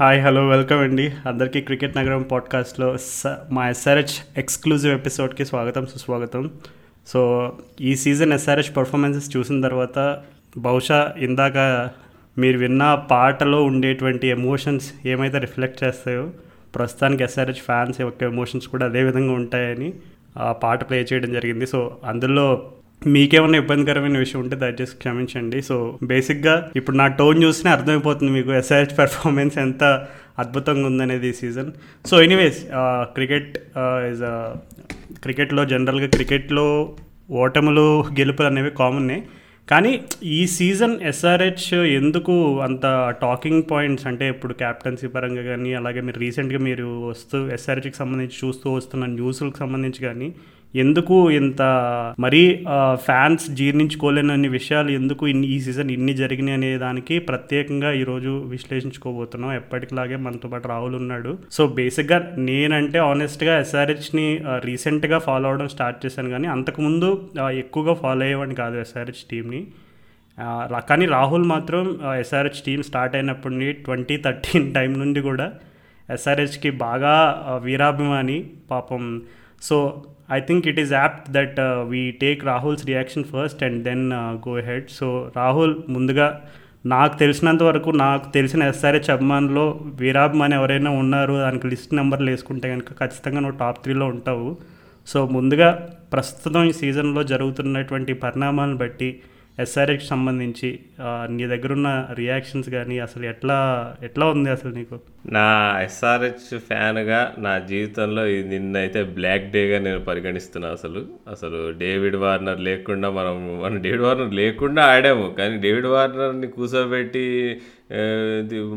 Hi hello welcome అండి. అందరికీ cricket నగరం పాడ్కాస్ట్లో స మా ఎస్ఆర్హెచ్ ఎక్స్క్లూజివ్ ఎపిసోడ్కి స్వాగతం సుస్వాగతం. సో ఈ సీజన్ ఎస్ఆర్హెచ్ పర్ఫార్మెన్సెస్ చూసిన తర్వాత బహుశా ఇందాక మీరు విన్న పాటలో ఉండేటువంటి ఎమోషన్స్ ఏమైతే రిఫ్లెక్ట్ చేస్తాయో ప్రస్తుతానికి ఎస్ఆర్హెచ్ ఫ్యాన్స్ యొక్క ఎమోషన్స్ కూడా అదే విధంగా ఉంటాయని ఆ పాట ప్లే చేయడం జరిగింది. సో అందులో మీకేమైనా ఇబ్బందికరమైన విషయం ఉంటే దయచేసి క్షమించండి. సో బేసిక్గా ఇప్పుడు నా టోన్ చూసినా అర్థమైపోతుంది మీకు ఎస్ఆర్హెచ్ పెర్ఫార్మెన్స్ ఎంత అద్భుతంగా ఉందనేది ఈ season so anyways cricket is క్రికెట్లో జనరల్గా క్రికెట్లో ఓటములు గెలుపులు అనేవి కామన్నే కానీ ఈ సీజన్ ఎస్ఆర్హెచ్ ఎందుకు అంత టాకింగ్ పాయింట్స్ అంటే ఇప్పుడు క్యాప్టెన్సీ పరంగా కానీ అలాగే మీరు రీసెంట్గా మీరు వస్తూ ఎస్ఆర్హెచ్కి సంబంధించి చూస్తూ వస్తున్న న్యూస్లకు సంబంధించి కానీ ఎందుకు ఇంత మరీ ఫ్యాన్స్ జీర్ణించుకోలేనన్ని విషయాలు ఎందుకు ఇన్ని ఈ సీజన్ ఇన్ని జరిగినాయి అనే దానికి ప్రత్యేకంగా ఈరోజు విశ్లేషించుకోబోతున్నాం. ఎప్పటికిలాగే మనతో పాటు రాహుల్ ఉన్నాడు. సో బేసిక్గా నేనంటే ఆనెస్ట్గా ఎస్ఆర్హెచ్ని రీసెంట్గా ఫాలో అవడం స్టార్ట్ చేశాను కానీ అంతకుముందు ఎక్కువగా ఫాలో అయ్యేవాడిని కాదు ఎస్ఆర్హెచ్ టీమ్ని కానీ రాహుల్ మాత్రం ఎస్ఆర్హెచ్ టీం స్టార్ట్ అయినప్పటి ట్వంటీ థర్టీన్ టైం నుండి కూడా ఎస్ఆర్హెచ్కి బాగా వీరాభిమాని పాపం. So I think it is apt that we take Rahul's reaction first and then go ahead so Rahul ముందుగా నాకు తెలిసినంత వరకు నాకు తెలిసిన ఎస్ఆర్హెచ్ అభిమానులో వీరాభిమాని ఎవరైనా ఉన్నారు దానికి లిస్ట్ నెంబర్లు వేసుకుంటే కనుక ఖచ్చితంగా నువ్వు టాప్ త్రీలో ఉంటావు. సో ముందుగా ప్రస్తుతం ఈ సీజన్లో జరుగుతున్నటువంటి పరిణామాలను బట్టి ఎస్ఆర్ఎక్కి సంబంధించి నీ దగ్గర ఉన్న రియాక్షన్స్ కానీ అసలు ఎట్లా ఎట్లా ఉంది అసలు నీకు? నా ఎస్ఆర్హెచ్ ఫ్యాన్గా నా జీవితంలో నిన్నైతే బ్లాక్ డేగా నేను పరిగణిస్తున్నా అసలు. అసలు డేవిడ్ వార్నర్ లేకుండా మనం మనం డేవిడ్ వార్నర్ లేకుండా ఆడాము. కానీ డేవిడ్ వార్నర్ని కూర్చోబెట్టి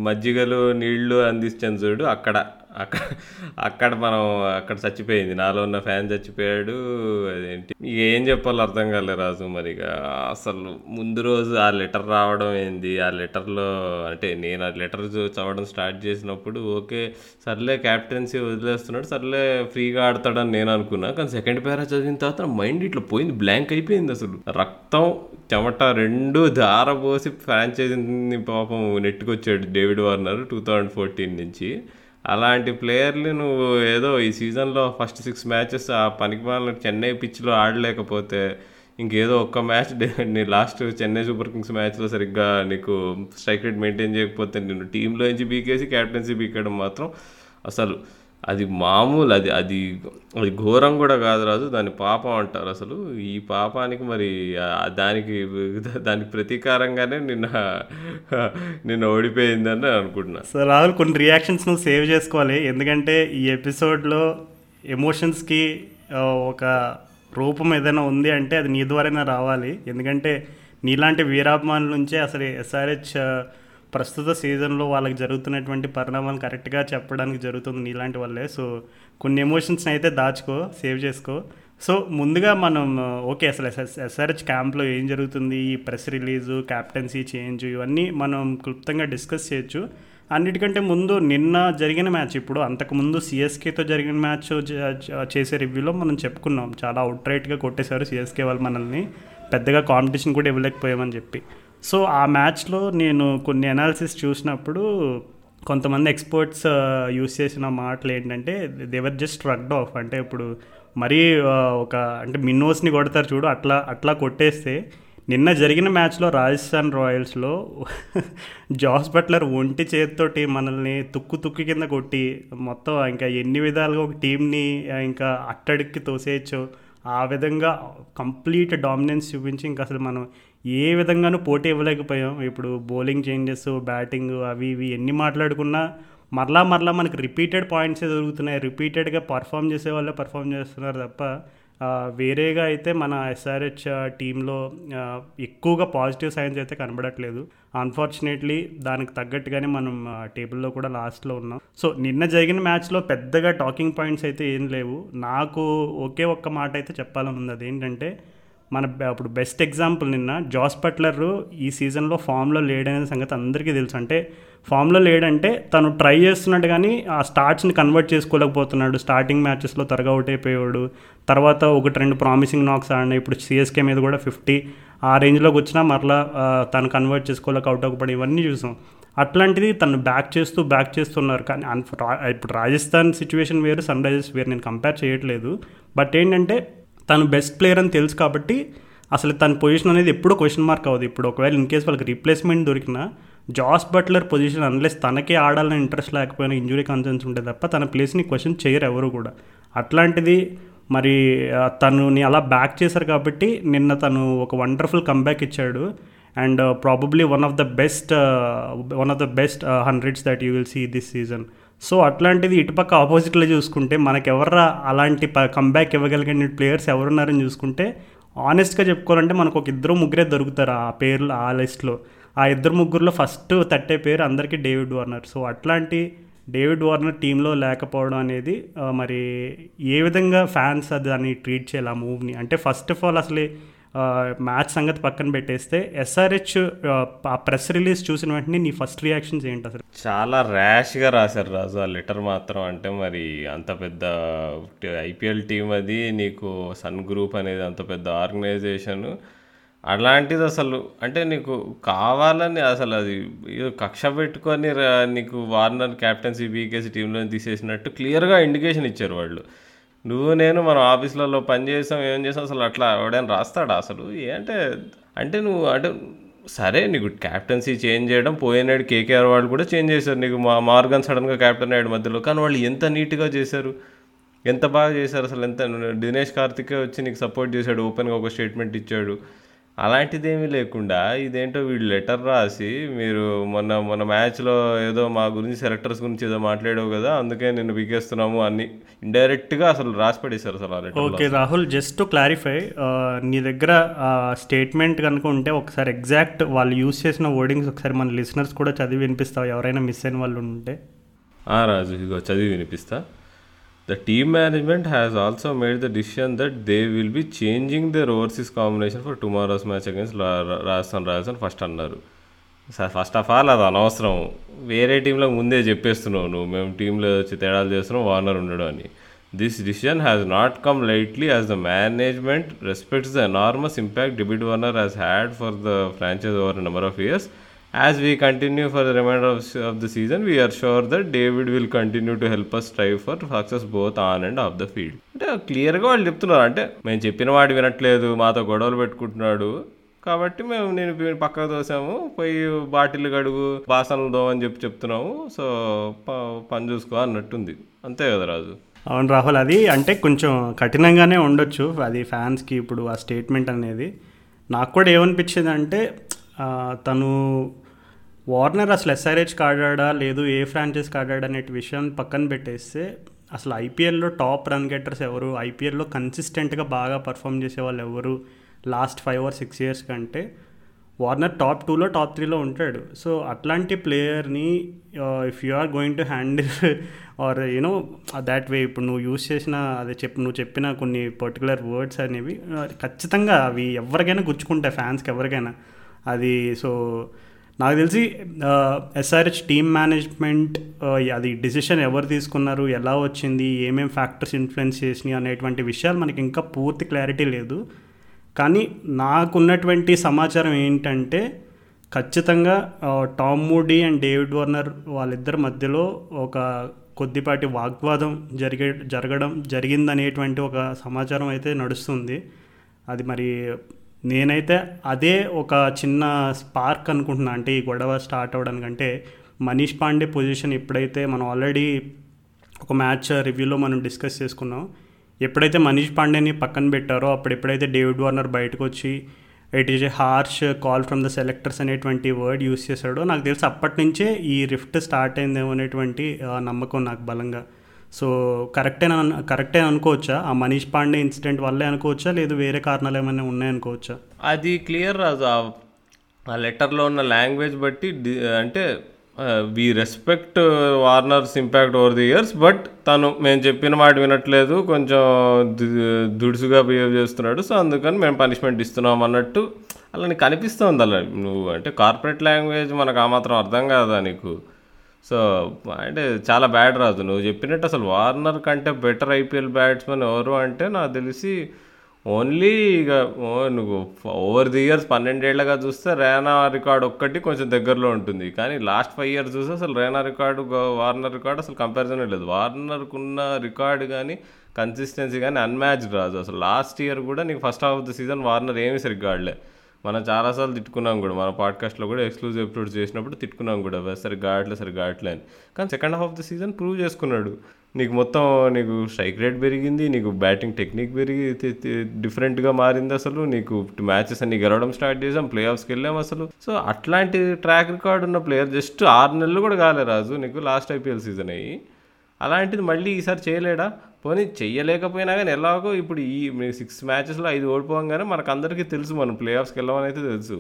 మజ్జిగలు నీళ్ళు అందించాను చూడు అక్కడ. అక్కడ అక్కడ మనం అక్కడ చచ్చిపోయింది. నాలో ఉన్న ఫ్యాన్ చచ్చిపోయాడు. అదేంటి? ఇక ఏం చెప్పాలో అర్థం కాలే రాజు మరి ఇక. అసలు ముందు రోజు ఆ లెటర్ రావడం ఏంది? ఆ లెటర్లో అంటే నేను ఆ లెటర్ చదవడం స్టార్ట్ చేసినప్పుడు ఓకే సర్లే క్యాప్టెన్సీ వదిలేస్తున్నాడు సర్లే ఫ్రీగా ఆడతాడని నేను అనుకున్నా. కానీ సెకండ్ పేరా చదివిన తర్వాత మైండ్ ఇట్లా పోయింది బ్లాంక్ అయిపోయింది అసలు. రక్తం చెమట రెండు దారపోసి ఫ్రాంచైజీని పాపం నెట్టుకొచ్చాడు David Warner two thousand fourteen నుంచి. అలాంటి ప్లేయర్లు నువ్వు ఏదో ఈ సీజన్లో ఫస్ట్ సిక్స్ మ్యాచెస్ ఆ పనికి చెన్నై పిచ్లో ఆడలేకపోతే ఇంకేదో ఒక్క మ్యాచ్ నీ లాస్ట్ చెన్నై సూపర్ కింగ్స్ మ్యాచ్లో సరిగ్గా నీకు స్ట్రైక్ రేట్ మెయింటైన్ చేయకపోతే నేను టీంలో నుంచి బీకేసి క్యాప్టెన్సీ బీకేయడం మాత్రం అసలు అది మామూలు అది అది అది ఘోరం కూడా కాదు రాజు. దాని పాపం అంటారు అసలు. ఈ పాపానికి మరి దానికి దానికి ప్రతీకారంగానే నిన్న నిన్న ఓడిపోయిందని అనుకుంటున్నా. సో రాహుల్ కొన్ని రియాక్షన్స్ నువ్వు సేవ్ చేసుకోవాలి. ఎందుకంటే ఈ ఎపిసోడ్లో ఎమోషన్స్కి ఒక రూపం ఏదైనా ఉంది అంటే అది నీ ద్వారానే రావాలి. ఎందుకంటే నీలాంటి వీరాభిమానుల నుంచే అసలు ఎస్ఆర్హెచ్ ప్రస్తుత సీజన్లో వాళ్ళకి జరుగుతున్నటువంటి పరిణామాలు కరెక్ట్గా చెప్పడానికి జరుగుతుంది నీలాంటి వల్లే సో కొన్ని ఎమోషన్స్ని అయితే దాచుకో సేవ్ చేసుకో. సో ముందుగా మనం ఓకే అసలు ఎస్ఎస్ ఎస్ఆర్హెచ్ క్యాంప్లో ఏం జరుగుతుంది? ఈ ప్రెస్ రిలీజు క్యాప్టెన్సీ చేంజ్ ఇవన్నీ మనం క్లుప్తంగా డిస్కస్ చేయొచ్చు. అన్నిటికంటే ముందు నిన్న జరిగిన మ్యాచ్ ఇప్పుడు అంతకుముందు సిఎస్కేతో జరిగిన మ్యాచ్ చేసే రివ్యూలో మనం చెప్పుకున్నాం. చాలా అవుట్ రైట్గా కొట్టేశారు సిఎస్కే వాళ్ళు మనల్ని. పెద్దగా కాంపిటీషన్ కూడా ఇవ్వలేకపోయామని చెప్పి. సో ఆ మ్యాచ్లో నేను కొన్ని అనాలిసిస్ చూసినప్పుడు కొంతమంది ఎక్స్పర్ట్స్ యూస్ చేసిన మాటలు ఏంటంటే దేవర్ జస్ట్ రగ్డ్ ఆఫ్ అంటే ఇప్పుడు మరీ ఒక అంటే మిన్నోస్ని కొడతారు చూడు అట్లా అట్లా కొట్టేస్తే నిన్న జరిగిన మ్యాచ్లో రాజస్థాన్ రాయల్స్లో జాస్ బట్లర్ ఒంటి చేతితోటి మనల్ని తుక్కు తుక్కు కింద కొట్టి మొత్తం ఇంకా ఎన్ని విధాలుగా ఒక టీంని ఇంకా అట్టడికి తోసేయచ్చు ఆ విధంగా కంప్లీట్ డామినెన్స్ చూపించి ఇంకా అసలు మనం ఏ విధంగానూ పోటీ ఇవ్వలేకపోయాం. ఇప్పుడు బౌలింగ్ చేంజెస్ బ్యాటింగ్ అవి ఇవి ఎన్ని మాట్లాడుకున్నా మరలా మరలా మనకి రిపీటెడ్ పాయింట్సే దొరుకుతున్నాయి. రిపీటెడ్గా పర్ఫామ్ చేసే వాళ్ళే పర్ఫామ్ చేస్తున్నారు తప్ప వేరేగా అయితే మన ఎస్ఆర్హెచ్ టీంలో ఎక్కువగా పాజిటివ్ సైన్స్ అయితే కనబడట్లేదు. అన్ఫార్చునేట్లీ దానికి తగ్గట్టుగానే మనం టేబుల్లో కూడా లాస్ట్లో ఉన్నాం. సో నిన్న జరిగిన మ్యాచ్లో పెద్దగా టాకింగ్ పాయింట్స్ అయితే ఏం లేవు. నాకు ఒకే ఒక్క మాట అయితే చెప్పాలని ఉంది. అదేంటంటే మన అప్పుడు బెస్ట్ ఎగ్జాంపుల్ నిన్న జాస్ బట్లర్ ఈ సీజన్లో ఫామ్లో లేడనే సంగతి అందరికీ తెలుసు. అంటే ఫామ్లో లేడంటే తను ట్రై చేస్తున్నాడు కానీ ఆ స్టార్ట్స్ని కన్వర్ట్ చేసుకోలేకపోతున్నాడు. స్టార్టింగ్ మ్యాచెస్లో త్వరగా అవుట్ అయిపోయాడు తర్వాత ఒకటి రెండు ప్రామిసింగ్ నాక్స్ ఆడిన ఇప్పుడు సిఎస్కే మీద కూడా ఫిఫ్టీ ఆ రేంజ్లోకి వచ్చినా మరలా తను కన్వర్ట్ చేసుకోలేక అవుట్ అవ్వబడి ఇవన్నీ చూసాం. అట్లాంటిది తను బ్యాక్ చేస్తూ బ్యాక్ చేస్తున్నారు కానీ ఇప్పుడు రాజస్థాన్ సిచ్యువేషన్ వేరు సన్ రైజర్స్ వేరు. నేను కంపేర్ చేయట్లేదు. బట్ ఏంటంటే తను బెస్ట్ ప్లేయర్ అని తెలుసు కాబట్టి అసలు తన పొజిషన్ అనేది ఎప్పుడూ క్వశ్చన్ మార్క్ అవ్వదు. ఇప్పుడు ఒకవేళ ఇన్ కేస్ వాళ్ళకి రీప్లేస్మెంట్ దొరికినా జాస్ బట్లర్ పొజిషన్ అన్లెస్ తనకే ఆడాలని ఇంట్రెస్ట్ లేకపోయినా ఇంజురీ కన్సర్న్స్ ఉంటే తప్ప తన ప్లేస్ని క్వశ్చన్ చేయరు ఎవరు కూడా. అట్లాంటిది మరి తనుని అలా బ్యాక్ చేశారు కాబట్టి నిన్న తను ఒక వండర్ఫుల్ కంబ్యాక్ ఇచ్చాడు. And probably one of the best one of the best hundreds that you will see this season so అట్లాంటిది ఇటుపక్క ఆపోజిట్లో చూసుకుంటే మనకెవర్రా అలాంటి ప కంబ్యాక్ ఇవ్వగలిగిన ప్లేయర్స్ ఎవరున్నారని చూసుకుంటే ఆనెస్ట్గా చెప్పుకోవాలంటే మనకు ఒక ఇద్దరు ముగ్గురే దొరుకుతారు ఆ పేర్లు ఆ లిస్ట్లో. ఆ ఇద్దరు ముగ్గురులో ఫస్ట్ తట్టే పేరు అందరికీ డేవిడ్ వార్నర్. సో అట్లాంటి డేవిడ్ వార్నర్ టీంలో లేకపోవడం అనేది మరి ఏ విధంగా ఫ్యాన్స్ దాన్ని ట్రీట్ చేయాలి ఆ మూవ్ని? అంటే ఫస్ట్ ఆఫ్ ఆల్ అసలు మ్యాచ్ సంగతి పక్కన పెట్టేస్తే ఎస్ఆర్హెచ్ ఆ ప్రెస్ రిలీజ్ చూసిన వెంటనే నీ ఫస్ట్ రియాక్షన్స్ ఏంటి అసలు? చాలా ర్యాష్గా రాశారు రాజు ఆ లెటర్ మాత్రం. అంటే మరి అంత పెద్ద ఐపీఎల్ టీం అది నీకు సన్ గ్రూప్ అనేది అంత పెద్ద ఆర్గనైజేషన్. అలాంటిది అసలు అంటే నీకు కావాలని అసలు అది కక్ష పెట్టుకొని నీకు వార్నర్ క్యాప్టెన్సీ బీకేసీ టీంలో తీసేసినట్టు క్లియర్గా ఇండికేషన్ ఇచ్చారు వాళ్ళు. నువ్వు నేను మనం ఆఫీసులలో పని చేసాం ఏం చేసాం అసలు అట్లా ఎవడైనా రాస్తాడా అసలు? ఏంటే అంటే నువ్వు అంటే సరే నీకు క్యాప్టెన్సీ చేంజ్ చేయడం పోయినాడు కేకేఆర్ వాళ్ళు కూడా చేంజ్ చేశారు. నీకు మా మార్గన్ సడన్గా క్యాప్టెన్ అయ్యాడు మధ్యలో. కానీ వాళ్ళు ఎంత నీట్గా చేశారు? ఎంత బాగా చేశారు అసలు? ఎంత దినేష్ కార్తికే వచ్చి నీకు సపోర్ట్ చేశాడు ఓపెన్గా ఒక స్టేట్మెంట్ ఇచ్చాడు. అలాంటిదేమీ లేకుండా ఇదేంటో వీళ్ళు లెటర్ రాసి మీరు మొన్న మొన్న మ్యాచ్లో ఏదో మా గురించి సెలెక్టర్స్ గురించి ఏదో మాట్లాడావు కదా అందుకే నేను బిగేస్తున్నాము అన్ని ఇండైరెక్ట్గా అసలు రాసి పడేశారు అసలు ఆ letter okay Rahul just to clarify నీ దగ్గర స్టేట్మెంట్ కనుక ఉంటే ఒకసారి ఎగ్జాక్ట్ వాళ్ళు యూస్ చేసిన వర్డింగ్స్ ఒకసారి మన లిసనర్స్ కూడా చదివి వినిపిస్తావు? ఎవరైనా మిస్ అయిన వాళ్ళు ఉంటే. ఆ రాజు ఇగో చదివి వినిపిస్తా. The team management has also made the decision that they will be changing their overseas combination for tomorrow's match against Rajasthan Rajasthan first అన్నారు. ఫస్ట్ ఆఫ్ ఆల్ అది అనవసరం. వేరే టీంలో ముందే చెప్పేస్తున్నావు నువ్వు. మేము టీంలో వచ్చి తేడాలు చేస్తున్నాం వార్నర్ ఉండడు అని. This decision has not come lightly as the management respects the enormous impact debit Warner has had for the franchise over number of years as we continue for the reminder of of the season we're sure that David will continue to help us try for success both on and off the field అంటే క్లియర్గా వాళ్ళు చెప్తున్నారు. అంటే మేము చెప్పిన వాడు వినట్లేదు మాతో గొడవలు పెట్టుకుంటున్నాడు. కాబట్టి మేము నేను పక్కకు తోసాము. పోయి బాటిల్ గడుగు బాసనలు దోమని చెప్పి చెప్తున్నాము. సో ప- పని చూసుకో అన్నట్టుంది. అంతే కదా రాజు? అవును రాహుల్ అది అంటే కొంచెం కఠినంగానే ఉండొచ్చు. అది ఫ్యాన్స్కి ఇప్పుడు ఆ స్టేట్మెంట్ అనేది. నాకు కూడా ఏమనిపించింది అంటే తను వార్నర్ అసలు ఎస్ఆర్హెచ్కి ఆడాడా లేదు ఏ ఫ్రాంచైజ్కి ఆడాడా అనే విషయం పక్కన పెట్టేస్తే అసలు ఐపీఎల్లో టాప్ రన్ గెట్టర్స్ ఎవరు ఐపీఎల్లో కన్సిస్టెంట్గా బాగా పర్ఫామ్ చేసే వాళ్ళు ఎవరు last five or six years కంటే వార్నర్ టాప్ టూలో టాప్ త్రీలో ఉంటాడు. సో అట్లాంటి ప్లేయర్ని if you are going to handle or you know that way ఇప్పుడు నువ్వు యూస్ చేసిన అదే చెప్పు నువ్వు చెప్పిన కొన్ని పర్టికులర్ వర్డ్స్ అనేవి ఖచ్చితంగా అవి ఎవరికైనా గుచ్చుకుంటాయి ఫ్యాన్స్కి ఎవరికైనా. అది సో నాకు తెలిసి ఎస్ఆర్హెచ్ టీమ్ మేనేజ్మెంట్ అది డిసిషన్ ఎవరు తీసుకున్నారు ఎలా వచ్చింది ఏమేం ఫ్యాక్టర్స్ ఇన్ఫ్లుయెన్స్ చేసినాయి అనేటువంటి విషయాలు మనకి ఇంకా పూర్తి క్లారిటీ లేదు. కానీ నాకున్నటువంటి సమాచారం ఏంటంటే ఖచ్చితంగా Tom Moody and David Warner వాళ్ళిద్దరి మధ్యలో ఒక కొద్దిపాటి వాగ్వాదం జరిగే జరగడం జరిగిందనేటువంటి ఒక సమాచారం అయితే నడుస్తుంది. అది మరి నేనైతే అదే ఒక చిన్న స్పార్క్ అనుకుంటున్నా. అంటే ఈ గొడవ స్టార్ట్ అవ్వడానికంటే మనీష్ పాండే పొజిషన్ ఎప్పుడైతే మనం ఆల్రెడీ ఒక మ్యాచ్ రివ్యూలో మనం డిస్కస్ చేసుకున్నాం ఎప్పుడైతే మనీష్ పాండేని పక్కన పెట్టారో అప్పుడు ఎప్పుడైతే డేవిడ్ వార్నర్ బయటకు వచ్చి it is a harsh call from the selectors అనేటువంటి వర్డ్ యూస్ చేశాడో నాకు తెలిసి అప్పటి నుంచే ఈ రిఫ్ట్ స్టార్ట్ అయిందేమో అనేటువంటి నమ్మకం నాకు బలంగా. సో కరెక్టే కరెక్టే అనుకోవచ్చా? ఆ మనీష్ పాండే ఇన్సిడెంట్ వల్లే అనుకోవచ్చా? లేదు వేరే కారణాలు ఏమైనా ఉన్నాయనుకోవచ్చా అది క్లియర్ రాజు. ఆ- లెటర్లో ఉన్న లాంగ్వేజ్ బట్టి అంటే we respect Warner's impact over the years but తను మేము చెప్పిన మాట వినట్లేదు. కొంచెం దుడుసుగా బిహేవ్ చేస్తున్నాడు. సో అందుకని మేము పనిష్మెంట్ ఇస్తున్నాం అన్నట్టు అలా నీకు కనిపిస్తుంది అలా. నువ్వు అంటే కార్పొరేట్ లాంగ్వేజ్ మనకు ఆ మాత్రం అర్థం కాదా నీకు? సో అంటే చాలా బ్యాడ్ రాదు నువ్వు చెప్పినట్టు అసలు వార్నర్ కంటే బెటర్ ఐపీఎల్ బ్యాట్స్మెన్ ఎవరు అంటే నాకు తెలిసి ఓన్లీ ఇక ఓ నువ్వు ఓవర్ ది ఇయర్స్ పన్నెండేళ్ళగా చూస్తే రేనా రికార్డ్ ఒక్కటి కొంచెం దగ్గరలో ఉంటుంది. కానీ లాస్ట్ ఫైవ్ ఇయర్స్ చూస్తే అసలు రేనా రికార్డు వార్నర్ రికార్డు అసలు కంపారిజన్ లేదు. వార్నర్కు ఉన్న రికార్డు కానీ కన్సిస్టెన్సీ కానీ అన్మ్యాచ్డ్ రాదు అసలు లాస్ట్ ఇయర్ కూడా నీకు first half of the season Warner ఏమీ సరిగ్గా ఆడలే. మనం చాలాసార్లు తిట్టుకున్నాం కూడా మన పాడ్కాస్ట్లో కూడా ఎక్స్క్లూజివ్ ఎపిసోడ్స్ చేసినప్పుడు తిట్టుకున్నాం కూడా "బస్ సరిగ్గా ఆడలే గాట్లే అని. కానీ second half of the season prove చేసుకున్నాడు. నీకు మొత్తం నీకు స్ట్రైక్ రేట్ పెరిగింది నీకు బ్యాటింగ్ టెక్నిక్ పెరిగి డిఫరెంట్గా మారింది అసలు నీకు మ్యాచెస్ అన్ని గెలవడం స్టార్ట్ చేసాం ప్లే ఆఫ్స్కి వెళ్ళాం అసలు. సో అట్లాంటి ట్రాక్ రికార్డ్ ఉన్న ప్లేయర్ జస్ట్ ఆరు నెలలు కూడా కాలే రాజు నీకు లాస్ట్ ఐపీఎల్ సీజన్ అయ్యి. అలాంటిది మళ్ళీ ఈసారి చేయలేడా? పోనీ చెయ్యలేకపోయినా కానీ ఎలాగో ఇప్పుడు ఈ సిక్స్ మ్యాచెస్లో ఐదు ఓడిపోగానే మనకు అందరికీ తెలుసు మనం ప్లే ఆఫ్స్కి వెళ్ళమని అయితే తెలుసు.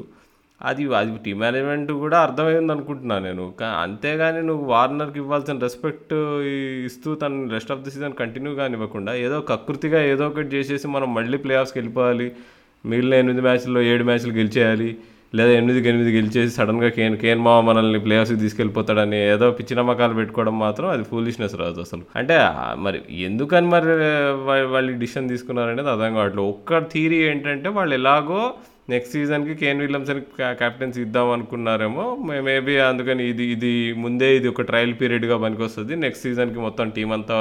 అది అది టీం మేనేజ్మెంట్ కూడా అర్థమైంది అనుకుంటున్నాను నేను. అంతేగాని నువ్వు వార్నర్కి ఇవ్వాల్సిన రెస్పెక్ట్ ఇస్తూ తను rest of the season continue కానివ్వకుండా ఏదో కకృతిగా ఏదో ఒకటి చేసేసి మనం మళ్ళీ ప్లే ఆఫ్స్కి వెళ్ళిపోవాలి. మిగిలిన ఎనిమిది మ్యాచ్ల్లో ఏడు మ్యాచ్లు గెలిచేయాలి. లేదా ఎనిమిదికి ఎనిమిది గెలిచేసి సడన్గా కేన్ కేన్ మావ మనల్ని ప్లేయర్స్కి తీసుకెళ్ళిపోతాడని ఏదో పిచ్చి నమ్మకాలు పెట్టుకోవడం మాత్రం అది ఫూలిష్నెస్ రాదు అసలు. అంటే మరి ఎందుకని మరి వాళ్ళు డిసిషన్ తీసుకున్నారనేది అర్థం కావట్లేదు. ఒక్క థీరీ ఏంటంటే వాళ్ళు ఎలాగో నెక్స్ట్ సీజన్కి కేన్ విలియమ్సన్ క్యాప్టెన్సీ ఇద్దాం అనుకున్నారేమో. మేబీ అందుకని ఇది ఇది ముందే ఇది ఒక ట్రయల్ పీరియడ్గా పనికొస్తుంది. నెక్స్ట్ సీజన్కి మొత్తం టీం అంతా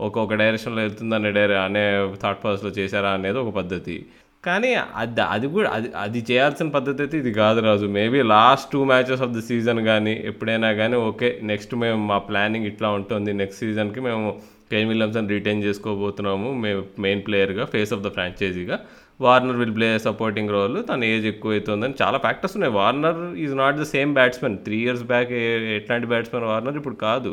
ఒక్కొక్క డైరెక్షన్లో వెళ్తుందనే అనే అనే థాట్ ప్రాసెస్లో చేశారా అనేది ఒక పద్ధతి. కానీ అది అది కూడా అది అది చేయాల్సిన పద్ధతి అయితే ఇది కాదు Raju. Maybe last two matches of the season కానీ ఎప్పుడైనా కానీ ఓకే నెక్స్ట్ మేము మా ప్లానింగ్ ఇట్లా ఉంటుంది. నెక్స్ట్ సీజన్కి మేము కేన్ విలియమ్సన్ రిటైన్ చేసుకోబోతున్నాము మేము మెయిన్ ప్లేయర్గా face of the ఫ్రాంచైజీగా Warner will play supporting role తన ఏజ్ ఎక్కువ అవుతుందని చాలా ఫ్యాక్టర్స్ ఉన్నాయి. Warner is not the same batsmen three years back ఎట్లాంటి బ్యాట్స్మెన్ వార్నర్ ఇప్పుడు కాదు.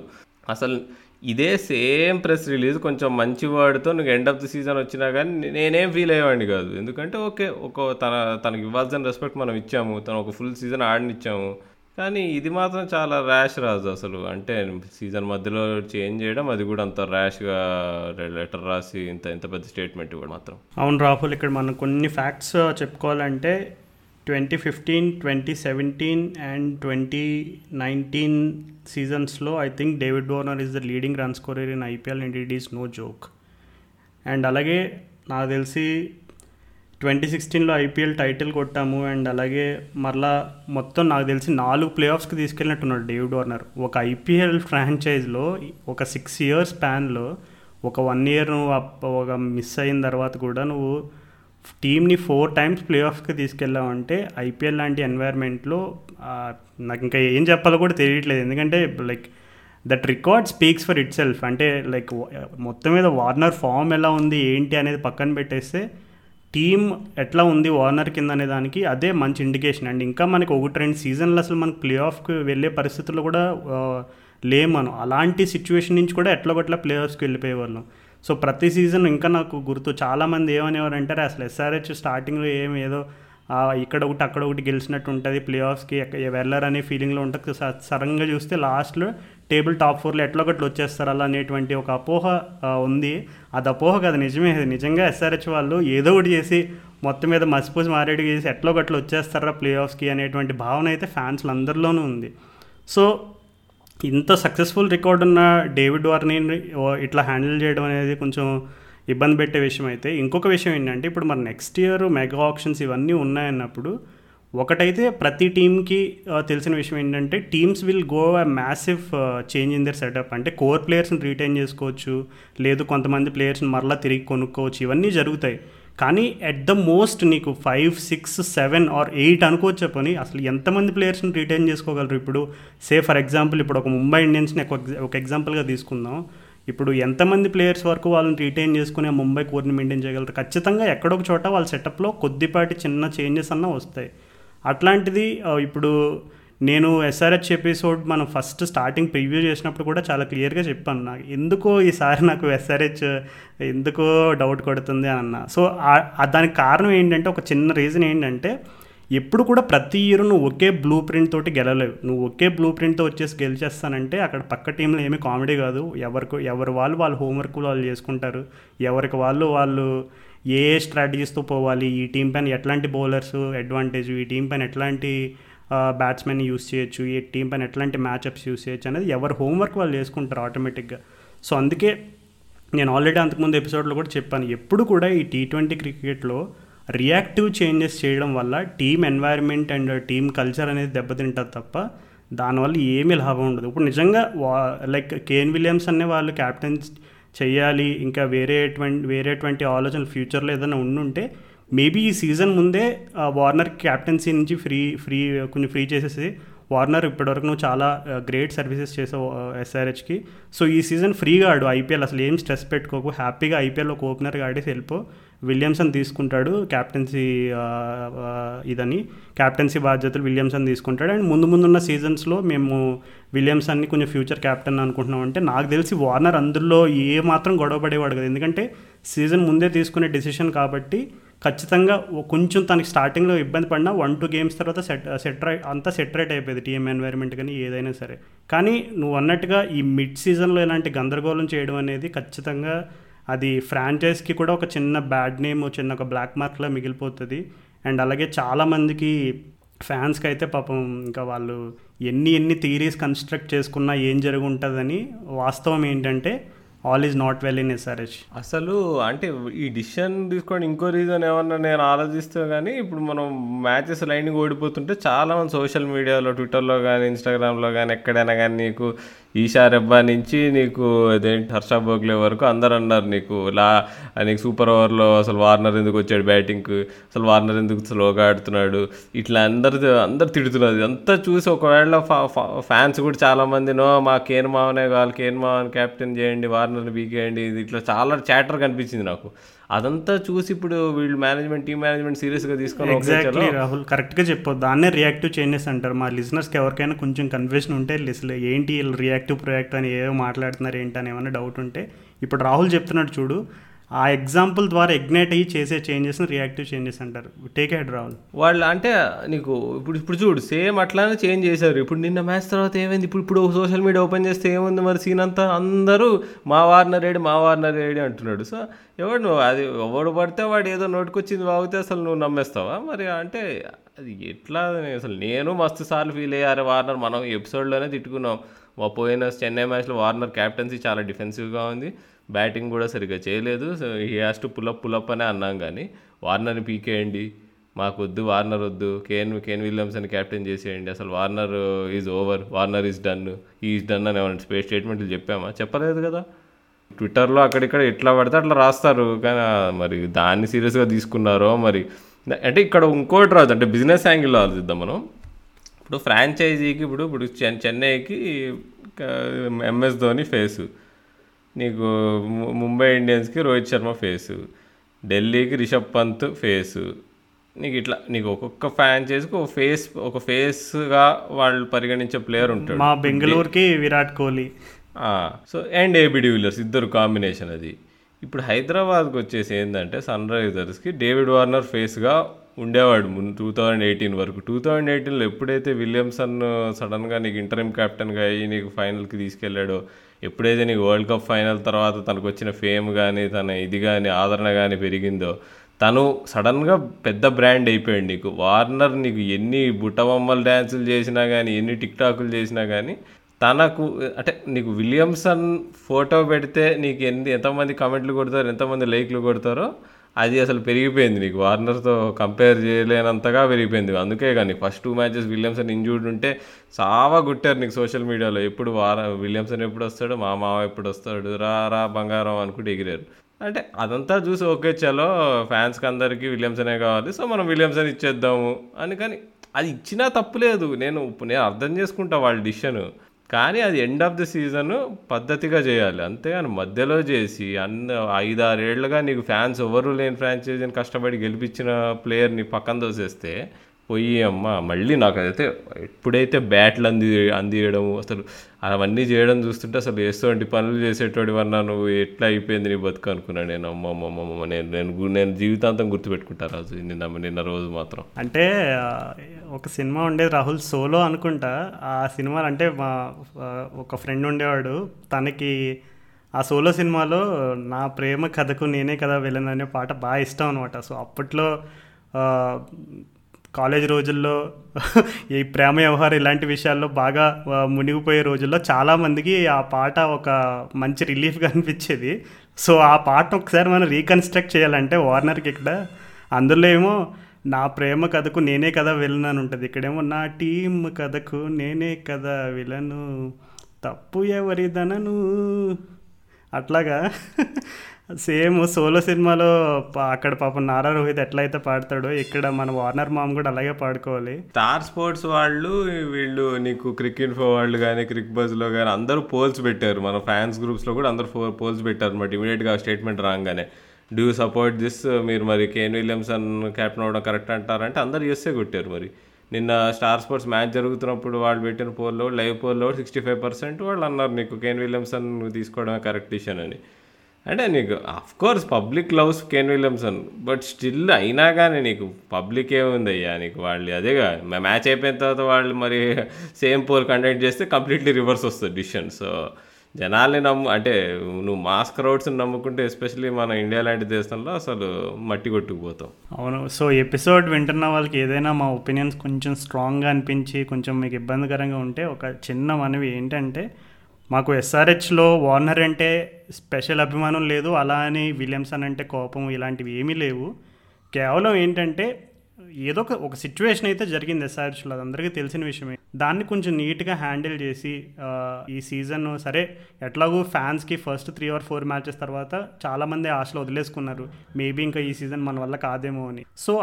అసలు ఇదే సేమ్ ప్రెస్ రిలీజ్ కొంచెం మంచి వర్డ్తో నువ్వు ఎండ్ ఆఫ్ ది సీజన్ వచ్చినా కానీ నేనేం ఫీల్ అయ్యేవాడిని కాదు. ఎందుకంటే ఓకే ఒక తన తనకి ఇవ్వాల్సిన రెస్పెక్ట్ మనం ఇచ్చాము. తను ఒక ఫుల్ సీజన్ ఆడనిచ్చాము. కానీ ఇది మాత్రం చాలా ర్యాష్ రాదు అసలు. అంటే సీజన్ మధ్యలో చేంజ్ చేయడం అది కూడా అంత ర్యాష్గా లెటర్ రాసి ఇంత ఇంత పెద్ద స్టేట్మెంట్ ఇవ్వడం మాత్రం. అవును రాహుల్ ఇక్కడ మనం కొన్ని ఫ్యాక్ట్స్ చెప్పుకోవాలంటే twenty fifteen twenty seventeen and twenty nineteen సీజన్స్లో I think David Warner is the leading run scorer in IPL and it is no joke and అలాగే నాకు తెలిసి ట్వంటీ సిక్స్టీన్లో ఐపీఎల్ టైటిల్ కొట్టాము అండ్ అలాగే మరలా మొత్తం నాకు తెలిసి నాలుగు ప్లే ఆఫ్స్కి తీసుకెళ్ళినట్టున్నాడు డేవిడ్ వార్నర్ ఒక ఐపీఎల్ ఫ్రాంచైజ్లో ఒక సిక్స్ ఇయర్స్ స్పాన్లో ఒక వన్ ఇయర్ నువ్వు ఒక మిస్ అయిన తర్వాత కూడా నువ్వు టీమ్ని ఫోర్ టైమ్స్ ప్లే ఆఫ్కి తీసుకెళ్ళామంటే ఐపీఎల్ లాంటి ఎన్వైర్న్మెంట్లో నాకు ఇంకా ఏం చెప్పాలో కూడా తెలియట్లేదు. ఎందుకంటే like that record speaks for itself అంటే లైక్ మొత్తం మీద వార్నర్ ఫామ్ ఎలా ఉంది ఏంటి అనేది పక్కన పెట్టేస్తే టీమ్ ఎట్లా ఉంది వార్నర్ కింద అనే దానికి అదే మంచి ఇండికేషన్. అండ్ ఇంకా మనకి ఒకటి రెండు సీజన్లు అసలు మనకు ప్లే ఆఫ్కి వెళ్ళే పరిస్థితుల్లో కూడా లేము మనం అలాంటి సిచ్యువేషన్ నుంచి కూడా ఎట్లా గట్లా ప్లే ఆఫ్స్కి వెళ్ళిపోయేవాళ్ళం. సో ప్రతి సీజన్ ఇంకా నాకు గుర్తు. చాలామంది ఏమనేవారంటారు అసలు ఎస్ఆర్హెచ్ స్టార్టింగ్లో ఏం ఏదో ఇక్కడ ఒకటి అక్కడ ఒకటి గెలిచినట్టు ఉంటుంది ప్లే ఆఫ్స్కి వెళ్ళారనే ఫీలింగ్లో ఉంటుంది. స- సడన్గా చూస్తే లాస్ట్లో టేబుల్ టాప్ ఫోర్లో ఎట్లా ఒకటి వచ్చేస్తారు అలా అనేటువంటి ఒక అపోహ ఉంది. అది అపోహ కాదు నిజమే. నిజంగా ఎస్ఆర్హెచ్ వాళ్ళు ఏదో ఒకటి చేసి మొత్తం మీద మసిపూసి మారేడు చేసి ఎట్లా ఒకటి వచ్చేస్తారా ప్లే ఆఫ్స్కి అనేటువంటి భావన అయితే ఫ్యాన్స్లు అందరిలోనూ ఉంది. సో ఇంత సక్సెస్ఫుల్ రికార్డ్ ఉన్న డేవిడ్ వార్ని ఇట్లా హ్యాండిల్ చేయడం అనేది కొంచెం ఇబ్బంది పెట్టే విషయం అయితే ఇంకొక విషయం ఏంటంటే ఇప్పుడు మరి నెక్స్ట్ ఇయర్ మెగా ఆప్షన్స్ ఇవన్నీ ఉన్నాయన్నప్పుడు ఒకటైతే ప్రతి టీంకి తెలిసిన విషయం ఏంటంటే teams will go a massive change in their setup అంటే కోర్ ప్లేయర్స్ని రీటైన్ చేసుకోవచ్చు లేదు కొంతమంది ప్లేయర్స్ని మరలా తిరిగి కొనుక్కోవచ్చు ఇవన్నీ జరుగుతాయి. కానీ ఎట్ ద మోస్ట్ నీకు five six seven or eight అనుకోవచ్చు పని అసలు ఎంతమంది ప్లేయర్స్ని రిటైన్ చేసుకోగలరు ఇప్పుడు? సే ఫర్ ఎగ్జాంపుల్ ఇప్పుడు ఒక ముంబై ఇండియన్స్ని ఒక ఎగ్జాంపుల్గా తీసుకుందాం. ఇప్పుడు ఎంతమంది ప్లేయర్స్ వరకు వాళ్ళని రిటైన్ చేసుకుని ఆ ముంబై కోర్ని మెయింటైన్ చేయగలరు? ఖచ్చితంగా ఎక్కడొక చోట వాళ్ళ సెటప్లో కొద్దిపాటి చిన్న చేంజెస్ అన్న వస్తాయి. అట్లాంటిది ఇప్పుడు నేను ఎస్ఆర్హెచ్ ఎపిసోడ్ మనం ఫస్ట్ స్టార్టింగ్ ప్రివ్యూ చేసినప్పుడు కూడా చాలా క్లియర్గా చెప్పాను నాకు. ఎందుకో ఈసారి నాకు ఎస్ఆర్హెచ్ ఎందుకో డౌట్ కొడుతుంది అని అన్న. సో దానికి కారణం ఏంటంటే ఒక చిన్న రీజన్ ఏంటంటే ఎప్పుడు కూడా ప్రతి ఇయర్ నువ్వు ఒకే బ్లూ ప్రింట్ తోటి గెలలేవు నువ్వు ఒకే బ్లూ ప్రింట్తో వచ్చేసి గెలిచేస్తానంటే అక్కడ పక్క టీంలో ఏమీ కామెడీ కాదు. ఎవరికి ఎవరి వాళ్ళు వాళ్ళు హోంవర్క్ వాళ్ళు చేసుకుంటారు. ఎవరికి వాళ్ళు వాళ్ళు ఏ ఏ స్ట్రాటజీస్తో పోవాలి? ఈ టీం పైన ఎట్లాంటి బౌలర్స్ అడ్వాంటేజ్ ఈ టీం పైన ఎట్లాంటి బ్యాట్స్మెన్ యూస్ చేయొచ్చు ఈ టీం పైన ఎట్లాంటి మ్యాచ్అప్స్ యూస్ చేయొచ్చు అనేది ఎవరు హోంవర్క్ వాళ్ళు చేసుకుంటారు ఆటోమేటిక్గా సో అందుకే నేను ఆల్రెడీ అంతకుముందు ఎపిసోడ్లో కూడా చెప్పాను ఎప్పుడు కూడా ఈ టీ ట్వంటీ క్రికెట్లో రియాక్టివ్ చేంజెస్ చేయడం వల్ల team environment and team culture అనేది దెబ్బతింటుంది తప్ప దానివల్ల ఏమీ లాభం ఉండదు. ఇప్పుడు నిజంగా వా లైక్ కేన్ విలియమ్స్ అనే వాళ్ళు కెప్టెన్స్ చేయాలి ఇంకా వేరే వేరేటువంటి వేరేటువంటి ఆలోచనలు ఫ్యూచర్లో ఏదైనా ఉండుంటే మేబీ ఈ సీజన్ ముందే వార్నర్ క్యాప్టెన్సీ నుంచి ఫ్రీ ఫ్రీ కొంచెం ఫ్రీ చేసేసి వార్నర్ ఇప్పటివరకు నువ్వు చాలా గ్రేట్ సర్వీసెస్ చేసావు ఎస్ఆర్హెచ్కి సో ఈ సీజన్ ఫ్రీగా ఆడు ఐపీఎల్ అసలు ఏం స్ట్రెస్ పెట్టుకోకు. హ్యాపీగా ఐపీఎల్ ఒక ఓపెనర్గా ఆడేసి వెళ్ళిపో. విలియమ్సన్ తీసుకుంటాడు క్యాప్టెన్సీ ఇదని. క్యాప్టెన్సీ బాధ్యతలు విలియమ్సన్ తీసుకుంటాడు. అండ్ ముందు ముందున్న సీజన్స్లో మేము విలియమ్సన్ని కొంచెం ఫ్యూచర్ క్యాప్టెన్ అనుకుంటున్నాం అంటే నాకు తెలిసి వార్నర్ అందులో ఏ మాత్రం గొడవ పడేవాడు కదా. ఎందుకంటే సీజన్ ముందే తీసుకునే డెసిషన్ కాబట్టి ఖచ్చితంగా కొంచెం తనకి స్టార్టింగ్లో ఇబ్బంది పడినా వన్ టూ గేమ్స్ తర్వాత సెట్ సెట్రైట్ uh, అంతా సెటరేట్ అయిపోయింది టీఎం ఎన్వైర్న్మెంట్ కానీ ఏదైనా సరే. కానీ నువ్వు అన్నట్టుగా ఈ మిడ్ సీజన్లో ఇలాంటి గందరగోళం చేయడం అనేది ఖచ్చితంగా అది ఫ్రాంచైజ్కి కూడా ఒక చిన్న బ్యాడ్ నేమ్ చిన్న ఒక బ్లాక్ మార్క్లా మిగిలిపోతుంది. అండ్ అలాగే చాలామందికి ఫ్యాన్స్కి అయితే పాపం ఇంకా వాళ్ళు ఎన్ని ఎన్ని థీరీస్ కన్స్ట్రక్ట్ చేసుకున్నా ఏం జరుగుంటుందని వాస్తవం ఏంటంటే all is not well in SRH అసలు అంటే ఈ డిసిషన్ తీసుకోండి ఇంకో రీజన్ ఏమన్నా నేను ఆలోచిస్తే కానీ ఇప్పుడు మనం మ్యాచెస్ లైన్గా ఓడిపోతుంటే చాలా మంది సోషల్ మీడియాలో ట్విట్టర్లో కానీ ఇన్స్టాగ్రామ్లో కానీ ఎక్కడైనా కానీ నీకు ఈషా రెబ్బా నుంచి నీకు అదేంటి హర్ష బోగ్లే వరకు అందరు అన్నారు నీకు. లా నీకు సూపర్ ఓవర్లో అసలు వార్నర్ ఎందుకు వచ్చాడు బ్యాటింగ్కి? అసలు వార్నర్ ఎందుకు స్లోగా ఆడుతున్నాడు? ఇట్లా అందరు అందరు తిడుతున్నారు. అంతా చూసి ఒకవేళ ఫ్యాన్స్ కూడా చాలామంది నో మా కేన్ మావనే కావాలి కేన్ మావన్ క్యాప్టెన్ చేయండి వార్నర్ని బీకేయండి ఇది ఇట్లా చాలా చాటర్ కనిపించింది నాకు. అదంతా చూసి ఇప్పుడు వీళ్ళు మేనేజ్మెంట్ టీమ్ మేనేజ్మెంట్ సీరియస్గా తీసుకొని ఎగ్జాక్ట్లీ రాహుల్. కరెక్ట్గా చెప్పొద్దు. దాన్నే రియాక్టివ్ చేంజెస్ అంటారు. మా లిజనర్స్కి ఎవరికైనా కొంచెం కన్ఫ్యూజన్ ఉంటే లిసలు ఏంటి వీళ్ళు రియాక్టివ్ ప్రొయాక్టివ్ అని ఏవో మాట్లాడుతున్నారు ఏంటి అని ఏమైనా డౌట్ ఉంటే ఇప్పుడు రాహుల్ చెప్తున్నాడు చూడు ఆ ఎగ్జాంపుల్ ద్వారా ఎగ్నైట్ అయ్యి చేసే చేంజెస్ని రియాక్టివ్ చేంజెస్ అంటారు. టేక్ హెడ్ రాహుల్ వాళ్ళు అంటే నీకు ఇప్పుడు ఇప్పుడు చూడు సేమ్ అట్లానే చేంజ్ చేశారు. ఇప్పుడు నిన్న మ్యాచ్ తర్వాత ఏమైంది? ఇప్పుడు ఇప్పుడు సోషల్ మీడియా ఓపెన్ చేస్తే ఏముంది మరి సీన్ అంతా? అందరూ మా వార్నర్ ఏడి మా వార్నర్ ఏడి అంటున్నాడు. సో ఎవడు నువ్వు అది ఎవడు పడితే వాడు ఏదో నోటుకొచ్చింది వాగితే అసలు నువ్వు నమ్మేస్తావా? మరి అంటే అది ఎట్లా అసలు నేను మస్తు సార్లు ఫీల్ అయ్యారు వార్నర్ మనం ఎపిసోడ్లోనే తిట్టుకున్నాం. మా పోయిన చెన్నై మ్యాచ్లో వార్నర్ క్యాప్టెన్సీ చాలా డిఫెన్సివ్గా ఉంది. బ్యాటింగ్ కూడా సరిగ్గా చేయలేదు. So he has to pull up pull up అనే అన్నాం కానీ వార్నర్ని పీకేయండి మాకు వద్దు వార్నర్ వద్దు. కేన్ కేన్ విలియమ్సన్ క్యాప్టెన్ చేసేయండి. అసలు Warner is over Warner is done is done అని ఏమైనా స్పేస్ స్టేట్మెంట్లు చెప్పామా? చెప్పలేదు కదా. ట్విట్టర్లో అక్కడిక్కడ ఎట్లా పడితే అట్లా రాస్తారు. కానీ మరి దాన్ని సీరియస్గా తీసుకున్నారో మరి అంటే ఇక్కడ ఇంకోటి రాదు. అంటే బిజినెస్ యాంగిల్లో ఆలోచిద్దాం మనం. ఇప్పుడు ఫ్రాంచైజీకి ఇప్పుడు ఇప్పుడు చెన్నైకి ఎంఎస్ ధోని ఫేసు. నీకు ముంబై ఇండియన్స్కి రోహిత్ శర్మ ఫేసు. ఢిల్లీకి రిషబ్ పంత్ ఫేసు. నీకు ఇట్లా నీకు ఒక్కొక్క ఫ్రాంచైజీకి ఒక ఫేస్ ఒక ఫేస్గా వాళ్ళు పరిగణించే ప్లేయర్ ఉంటాడు. మా బెంగళూరుకి Virat Kohli. So and AB de Villiers ఇద్దరు కాంబినేషన్ అది. ఇప్పుడు హైదరాబాద్కి వచ్చేసి ఏంటంటే సన్ రైజర్స్కి డేవిడ్ వార్నర్ ఫేస్గా ఉండేవాడు ముందు టూ థౌజండ్ ఎయిటీన్ వరకు. టూ థౌజండ్ ఎయిటీన్లో ఎప్పుడైతే విలియమ్సన్ సడన్గా నీకు ఇంటర్మ్ క్యాప్టెన్గా అయ్యి నీకు ఫైనల్కి తీసుకెళ్ళాడో ఎప్పుడైతే నీకు వరల్డ్ కప్ ఫైనల్ తర్వాత తనకు వచ్చిన ఫేమ్ కానీ తన ఇది కానీ ఆదరణ కానీ పెరిగిందో తను సడన్గా పెద్ద బ్రాండ్ అయిపోయాడు నీకు. వార్నర్ నీకు ఎన్ని బుట్టబొమ్మలు డ్యాన్సులు చేసినా కానీ ఎన్ని టిక్ టాకులు చేసినా కానీ తనకు అంటే నీకు విలియమ్సన్ ఫోటో పెడితే నీకు ఎన్ని ఎంతమంది కమెంట్లు కొడతారు ఎంతమంది లైక్లు కొడతారో అది అసలు పెరిగిపోయింది నీకు. వార్నర్తో కంపేర్ చేయలేనంతగా పెరిగిపోయింది. అందుకే కానీ first two matches Williamson injured ఉంటే చాలా గుట్టారు నీకు సోషల్ మీడియాలో. ఎప్పుడు వార విలియమ్సన్ ఎప్పుడు వస్తాడు మా మామ ఎప్పుడు వస్తాడు రా రా బంగారం అనుకుంటే ఎగిరారు. అంటే అదంతా చూసి ఓకే చలో ఫ్యాన్స్కి అందరికీ విలియమ్సనే కావాలి సో మనం విలియమ్సన్ ఇచ్చేద్దాము అని. కానీ అది ఇచ్చినా తప్పులేదు నేను నేను అర్థం చేసుకుంటా వాళ్ళ డిసిషన్. కానీ అది ఎండ్ ఆఫ్ ది సీజన్ పద్ధతిగా చేయాలి. అంతేగాని మధ్యలో చేసి అన్న ఐదారేళ్ళుగా నీకు ఫ్యాన్స్ ఎవరు లేని ఫ్రాంచైజీని కష్టపడి గెలిపించిన ప్లేయర్ని పక్కన దోసేస్తే పోయి అమ్మ మళ్ళీ నాకు అయితే ఎప్పుడైతే బ్యాట్లు అంది అందియడము అసలు అవన్నీ చేయడం చూస్తుంటే అసలు వేసేటువంటి పనులు చేసేటోడి వల్ల నువ్వు ఎట్లా అయిపోయింది నీ బతుకు అనుకున్నాను నేను. అమ్మ అమ్మ అమ్మ నేను నేను నేను జీవితాంతం గుర్తుపెట్టుకుంటా రాజు నిన్న నిన్న రోజు మాత్రం. అంటే ఒక సినిమా ఉండేది రాహుల్ సోలో అనుకుంటా. ఆ సినిమా అంటే మా ఒక ఫ్రెండ్ ఉండేవాడు. తనకి ఆ సోలో సినిమాలో నా ప్రేమ కథకు నేనే కదా వెళ్ళను అనే పాట బాగా ఇష్టం అనమాట సో అప్పట్లో కాలేజ్ రోజుల్లో ఈ ప్రేమ వ్యవహారం ఇలాంటి విషయాల్లో బాగా మునిగిపోయే రోజుల్లో చాలామందికి ఆ పాట ఒక మంచి రిలీఫ్గా అనిపించేది. సో ఆ పాట ఒకసారి మనం రీకన్స్ట్రక్ట్ చేయాలంటే వార్నర్కి ఇక్కడ. అందులో ఏమో నా ప్రేమ కథకు నేనే కదా విలన్ అని ఉంటుంది. ఇక్కడేమో నా టీం కథకు నేనే కదా విలను తప్పు ఎవరిదనను? అట్లాగా. సేమ్ సోలో సినిమాలో పా- అక్కడ పాపం నారా రోహిత్ ఎట్లయితే పాడతాడో ఇక్కడ మన వార్నర్ మామ్ కూడా అలాగే పాడుకోవాలి. స్టార్ స్పోర్ట్స్ వాళ్ళు వీళ్ళు నీకు క్రికెట్ ఫో వాళ్ళు కానీ క్రిక్ బజ్లో కానీ అందరూ పోల్స్ పెట్టారు. మన ఫ్యాన్స్ గ్రూప్స్లో కూడా అందరూ పోల్స్ పెట్టారు అనమాట. ఇమీడియట్గా స్టేట్మెంట్ రాగానే. డూ సపోర్ట్ దిస్ మీరు మరి కేన్ విలియమ్సన్ క్యాప్టెన్ అవ్వడం కరెక్ట్ అంటారంటే అందరు ఎస్సే కొట్టారు మరి. నిన్న స్టార్ స్పోర్ట్స్ మ్యాచ్ జరుగుతున్నప్పుడు వాళ్ళు పెట్టిన పోల్లో లైవ్ పోల్లో సిక్స్టీ ఫైవ్ పర్సెంట్ వాళ్ళు అన్నారు నీకు కేన్ విలియమ్సన్ తీసుకోవడమే కరెక్ట్ డిసిషన్ అని. అంటే నీకు of course public loves Kane Williamson but still అయినా కానీ నీకు పబ్లిక్ ఏముంది అయ్యా నీకు వాళ్ళు అదేగా మ్యాచ్ అయిపోయిన తర్వాత వాళ్ళు మరి సేమ్ పోల్ కండక్ట్ చేస్తే కంప్లీట్లీ రివర్స్ వస్తుంది డిసిషన్ సో జనాల్ని నమ్ము అంటే నువ్వు మాస్ క్రౌడ్స్ని నమ్ముకుంటే ఎస్పెషల్లీ మన ఇండియా లాంటి దేశంలో అసలు మట్టి కొట్టుకుపోతాం. అవును. సో ఎపిసోడ్ వింటున్న వాళ్ళకి ఏదైనా మా ఒపీనియన్స్ కొంచెం స్ట్రాంగ్గా అనిపించి కొంచెం మీకు ఇబ్బందికరంగా ఉంటే ఒక చిన్న మనవి ఏంటంటే మాకు ఎస్ఆర్హెచ్లో వార్నర్ అంటే స్పెషల్ అభిమానం లేదు. అలా అని విలియమ్సన్ అంటే కోపం ఇలాంటివి ఏమీ లేవు. కేవలం ఏంటంటే ఏదో ఒక ఒక సిచ్యువేషన్ అయితే జరిగింది ఎస్ఆర్హెచ్లో అది అందరికీ తెలిసిన విషయమే. దాన్ని కొంచెం నీట్గా హ్యాండిల్ చేసి ఈ సీజన్ సరే ఎట్లాగో ఫ్యాన్స్కి first three or four matches తర్వాత చాలామంది ఆశలు వదిలేసుకున్నారు. మేబీ ఇంకా ఈ సీజన్ మన వల్ల కాదేమో అని. సో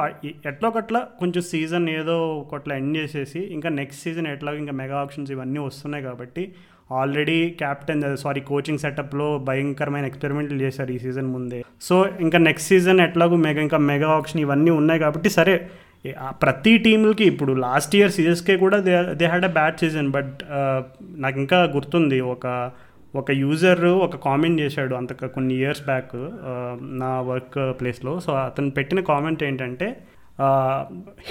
ఎట్లా ఒకట్లా కొంచెం సీజన్ ఏదో ఒకట్లా ఎండ్ చేసేసి ఇంకా నెక్స్ట్ సీజన్ ఎట్లాగో ఇంకా మెగా ఆప్షన్స్ ఇవన్నీ వస్తున్నాయి కాబట్టి ఆల్రెడీ క్యాప్టెన్ సారీ కోచింగ్ సెటప్లో భయంకరమైన ఎక్స్పెరిమెంట్లు చేశారు ఈ సీజన్ ముందే. సో ఇంకా నెక్స్ట్ సీజన్ ఎట్లాగో మెగా ఇంకా మెగా ఆప్షన్ ఇవన్నీ ఉన్నాయి కాబట్టి సరే ప్రతి టీంలకి ఇప్పుడు లాస్ట్ ఇయర్ సిఎస్కే కూడా they they had a bad season but నాకు ఇంకా గుర్తుంది ఒక ఒక యూజర్ ఒక కామెంట్ చేశాడు అంత కొన్ని ఇయర్స్ బ్యాక్ నా వర్క్ ప్లేస్లో. సో అతను పెట్టిన కామెంట్ ఏంటంటే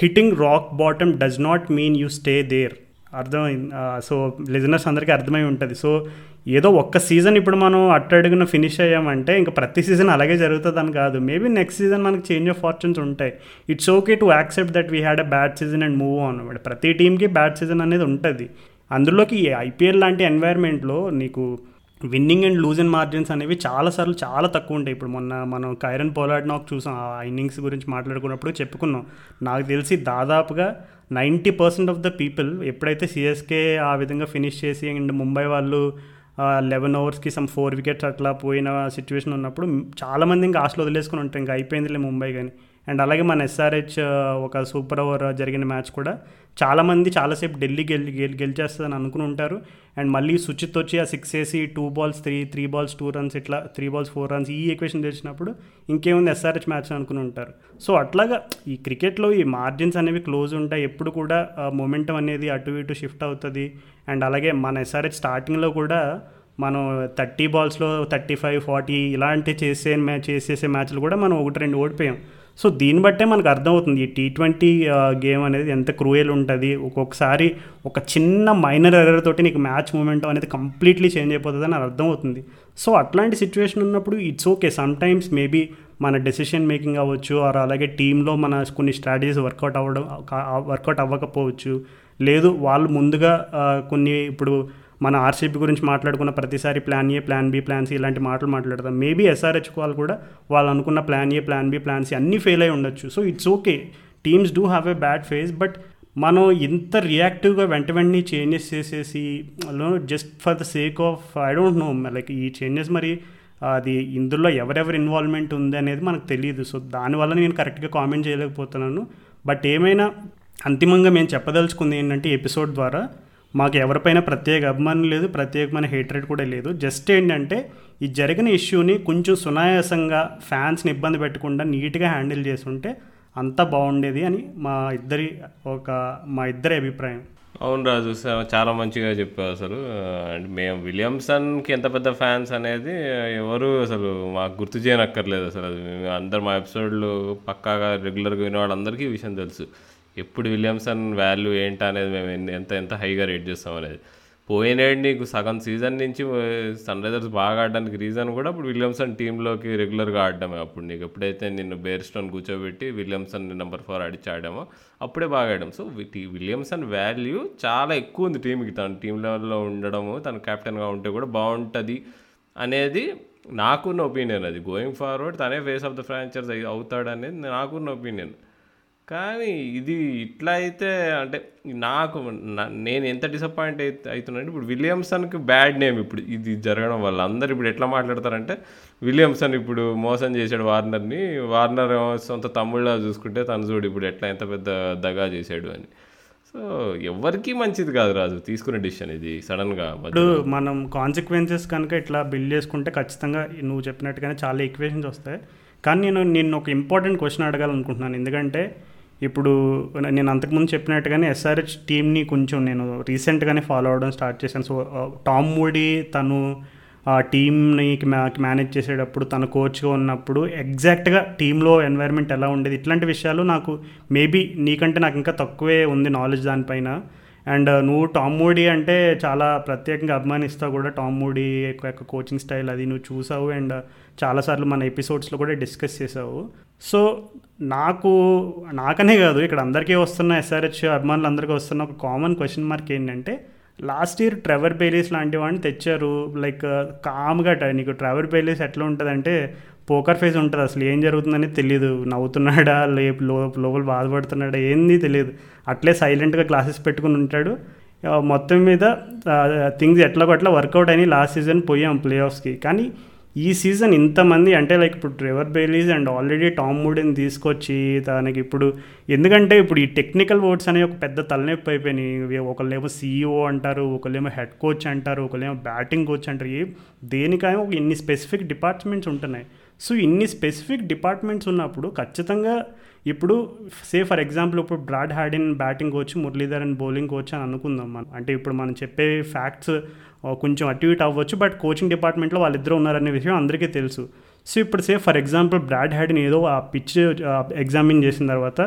hitting rock bottom does not mean you stay there. అర్థమైంది. సో లిజనర్స్ అందరికీ అర్థమై ఉంటుంది. సో ఏదో ఒక్క సీజన్ ఇప్పుడు మనం అట్టడుగున ఫినిష్ అయ్యామంటే ఇంకా ప్రతి సీజన్ అలాగే జరుగుతుందని కాదు. మేబీ నెక్స్ట్ సీజన్ మనకి చేంజ్ ఆఫ్ ఫార్చున్స్ ఉంటాయి. It's okay to accept that we had a bad season and move on ప్రతి టీంకి బ్యాడ్ సీజన్ అనేది ఉంటుంది. అందులోకి ఐపీఎల్ లాంటి ఎన్వైర్న్మెంట్లో నీకు winning and lose and margins అనేవి చాలాసార్లు చాలా తక్కువ ఉంటాయి. ఇప్పుడు మొన్న మనం కైరన్ పోలాడ్ నాకు చూసాం. ఆ ఇన్నింగ్స్ గురించి మాట్లాడుకున్నప్పుడు చెప్పుకున్నాం. నాకు తెలిసి దాదాపుగా ninety percent of the people ఎప్పుడైతే సిఎస్కే ఆ విధంగా ఫినిష్ చేసి అండ్ ముంబై వాళ్ళు లెవెన్ ఓవర్స్కి సమ్ ఫోర్ వికెట్స్ అట్లా పోయిన సిచ్యువేషన్ ఉన్నప్పుడు చాలామంది ఇంకా ఆశలు వదిలేసుకుని ఉంటారు. ఇంకా అయిపోయిందిలే ముంబై కానీ. అండ్ అలాగే మన ఎస్ఆర్హెచ్ ఒక సూపర్ ఓవర్ జరిగిన మ్యాచ్ కూడా చాలామంది చాలాసేపు ఢిల్లీ గెలి గెలి గెలిచేస్తుందని అనుకుని ఉంటారు. అండ్ మళ్ళీ సుచిత్ వచ్చి ఆ సిక్స్ వేసి two balls three three balls two runs ఇట్లా త్రీ బాల్స్ ఫోర్ రన్స్ ఈ ఈక్వేషన్ తెచ్చినప్పుడు ఇంకేముంది ఎస్ఆర్హెచ్ మ్యాచ్ అనుకుని ఉంటారు. సో అట్లాగా ఈ క్రికెట్లో ఈ మార్జిన్స్ అనేవి క్లోజ్ ఉంటాయి. ఎప్పుడు కూడా మొమెంటం అనేది అటు ఇటు షిఫ్ట్ అవుతుంది. అండ్ అలాగే మన ఎస్ఆర్హెచ్ స్టార్టింగ్లో కూడా మనం థర్టీ బాల్స్లో థర్టీ ఫైవ్ ఫార్టీ ఇలాంటి చేసే మ్యాచ్ చేసేసే మ్యాచ్లు కూడా మనం ఒకటి రెండు ఓడిపోయాం. సో దీన్ని బట్టే మనకు అర్థమవుతుంది ఈ టీ ట్వంటీ గేమ్ అనేది ఎంత క్రూయల్ ఉంటుంది. ఒక్కొక్కసారి ఒక చిన్న మైనర్ ఎర్రర్ తోటి నీకు మ్యాచ్ మూమెంట్ అనేది కంప్లీట్లీ చేంజ్ అయిపోతుంది అని అర్థమవుతుంది. సో అట్లాంటి సిచ్యువేషన్ ఉన్నప్పుడు it's okay. Some times maybe మన డెసిషన్ మేకింగ్ అవ్వచ్చు ఆర్ అలాగే టీంలో మన కొన్ని స్ట్రాటజీస్ వర్కౌట్ అవ్వడం వర్కౌట్ అవ్వకపోవచ్చు. లేదు వాళ్ళు ముందుగా కొన్ని ఇప్పుడు మన ఆర్సీబీ గురించి మాట్లాడుకున్న ప్రతిసారి plan A plan B plan C ఇలాంటి మాటలు మాట్లాడతాం. మేబీ ఎస్ఆర్హెచ్ వాళ్ళు కూడా వాళ్ళు అనుకున్న plan A plan B plan C అన్నీ ఫెయిల్ అయి ఉండొచ్చు. So it's okay teams do have a bad phase but మనం ఇంత రియాక్టివ్గా వెంట వెంటనే చేంజెస్ చేసేసి just for the sake of I don't know like ఈ చేంజెస్ మరి అది ఇందులో ఎవరెవరి ఇన్వాల్వ్మెంట్ ఉంది అనేది మనకు తెలియదు సో దానివల్ల నేను కరెక్ట్గా కామెంట్ చేయలేకపోతున్నాను. బట్ ఏమైనా అంతిమంగా మేము చెప్పదలుచుకుంది ఏంటంటే ఎపిసోడ్ ద్వారా మాకు ఎవరిపైన ప్రత్యేక అభిమానం లేదు ప్రత్యేకమైన హేట్రేట్ కూడా లేదు. జస్ట్ ఏంటంటే ఈ జరిగిన ఇష్యూని కొంచెం సునాయాసంగా ఫ్యాన్స్ని ఇబ్బంది పెట్టకుండా నీట్గా హ్యాండిల్ చేసుంటే అంతా బాగుండేది అని మా ఇద్దరి ఒక మా ఇద్దరి అభిప్రాయం. అవును రాజు చాలా మంచిగా చెప్పావు అసలు. అండ్ మేము విలియమ్సన్కి ఎంత పెద్ద ఫ్యాన్స్ అనేది ఎవరు అసలు మాకు గుర్తు చేయనక్కర్లేదు అసలు. అది అందరు మా ఎపిసోడ్లు పక్కాగా రెగ్యులర్గా వినే వాళ్ళందరికీ ఈ విషయం తెలుసు. ఎప్పుడు విలియమ్సన్ వాల్యూ ఏంటి అనేది మేము ఎంత ఎంత హైగా రేట్ చేస్తాం అనేది. పోయినేడు నీకు సగం సీజన్ నుంచి సన్ రైజర్స్ బాగా ఆడడానికి రీజన్ కూడా ఇప్పుడు విలియమ్సన్ టీంలోకి రెగ్యులర్గా ఆడడమే. అప్పుడు నీకు ఎప్పుడైతే నిన్ను బేర్ స్టోన్ కూర్చోబెట్టి విలియమ్సన్ నెంబర్ ఫోర్ అడిచి ఆడామో అప్పుడే బాగా ఆడాం. సో విలియమ్సన్ వాల్యూ చాలా ఎక్కువ ఉంది టీంకి. తన టీం లెవెల్లో ఉండడము తను కెప్టెన్గా ఉంటే కూడా బాగుంటుంది అనేది నాకున్న ఒపీనియన్ అది. గోయింగ్ ఫార్వర్డ్ తనే ఫేస్ ఆఫ్ ద ఫ్రాంచైజ్ అవుతాడనేది నాకున్న ఒపీనియన్. కానీ ఇది ఇట్లా అయితే అంటే నాకు నేను ఎంత డిసప్పాయింట్ అయితే అవుతున్నాను ఇప్పుడు విలియమ్సన్కి బ్యాడ్ నేమ్ ఇప్పుడు ఇది జరగడం వల్ల. అందరు ఇప్పుడు ఎట్లా మాట్లాడతారంటే విలియమ్సన్ ఇప్పుడు మోసం చేశాడు వార్నర్ని. వార్నర్ సొంత తమ్ముళ్ళ చూసుకుంటే తను చూడు ఇప్పుడు ఎట్లా ఎంత పెద్ద దగా చేశాడు అని. సో ఎవరికీ మంచిది కాదు రాజు తీసుకునే డిసిషన్ ఇది సడన్గా ఇప్పుడు మనం కాన్సిక్వెన్సెస్ కనుక ఇట్లా బిల్డ్ చేసుకుంటే ఖచ్చితంగా నువ్వు చెప్పినట్టుగానే చాలా ఈక్వేషన్స్ వస్తాయి. కానీ నేను నేను ఒక ఇంపార్టెంట్ క్వశ్చన్ అడగాలనుకుంటున్నాను. ఎందుకంటే ఇప్పుడు నేను అంతకుముందు చెప్పినట్టుగానే ఎస్ఆర్హెచ్ టీమ్ని కొంచెం నేను రీసెంట్గానే ఫాలో అవడం స్టార్ట్ చేశాను. సో టామ్ మూడీ తను ఆ టీమ్ని మేనేజ్ చేసేటప్పుడు తన కోచ్గా ఉన్నప్పుడు ఎగ్జాక్ట్గా టీంలో ఎన్వైర్న్మెంట్ ఎలా ఉండేది ఇట్లాంటి విషయాలు నాకు మేబీ నీకంటే నాకు ఇంకా తక్కువే ఉంది నాలెడ్జ్ దానిపైన. అండ్ uh, నువ్వు టామ్ మూడీ అంటే చాలా ప్రత్యేకంగా అభిమానిస్తావు కూడా టామ్ మూడీ యొక్క కోచింగ్ స్టైల్ అది నువ్వు చూసావు. అండ్ uh, చాలాసార్లు మన ఎపిసోడ్స్లో కూడా డిస్కస్ చేసావు. సో నాకు నాకనే కాదు ఇక్కడ అందరికీ వస్తున్న ఎస్ఆర్హెచ్ అభిమానులందరికీ వస్తున్న ఒక కామన్ క్వశ్చన్ మార్క్ ఏంటంటే లాస్ట్ ఇయర్ ట్రెవర్ బెయిలీస్ లాంటి వాడిని తెచ్చారు లైక్ కామ్గా నీకు ట్రెవర్ బెయిలీస్ ఎట్లా ఉంటుందంటే పోకర్ ఫేస్ ఉంటుంది అసలు ఏం జరుగుతుందని తెలియదు నవ్వుతున్నాడా లేపు లోపల బాధపడుతున్నాడా ఏంది తెలియదు అట్లే సైలెంట్గా క్లాసెస్ పెట్టుకుని ఉంటాడు. మొత్తం మీద థింగ్స్ ఎట్లా కొట్లా వర్కౌట్ అయినాయి లాస్ట్ సీజన్ పోయాం ప్లే ఆఫ్స్కి కానీ ఈ సీజన్ ఇంతమంది అంటే లైక్ ఇప్పుడు Trevor Bayliss and already Tom మూడీని తీసుకొచ్చి తనకి ఇప్పుడు ఎందుకంటే ఇప్పుడు ఈ టెక్నికల్ వర్డ్స్ అనేవి ఒక పెద్ద తలనొప్పి అయిపోయినాయి. ఒకళ్ళేమో సీఈఓ అంటారు ఒకళ్ళేమో హెడ్ కోచ్ అంటారు ఒకళ్ళేమో బ్యాటింగ్ కోచ్ అంటారు. ఏ దేనికైనా ఒక ఇన్ని స్పెసిఫిక్ డిపార్ట్మెంట్స్ ఉంటున్నాయి. సో ఇన్ని స్పెసిఫిక్ డిపార్ట్మెంట్స్ ఉన్నప్పుడు ఖచ్చితంగా ఇప్పుడు సే ఫర్ ఎగ్జాంపుల్ ఇప్పుడు Brad Haddin batting coach Muralitharan bowling coach అని అనుకుందాం మనం. అంటే ఇప్పుడు మనం చెప్పే ఫ్యాక్ట్స్ కొంచెం అటు ఇటు అవ్వచ్చు బట్ కోచింగ్ డిపార్ట్మెంట్లో వాళ్ళిద్దరూ ఉన్నారనే విషయం అందరికీ తెలుసు. సో ఇప్పుడు say for example Brad Haddin ఏదో ఆ పిచ్ ఎగ్జామిన్ చేసిన తర్వాత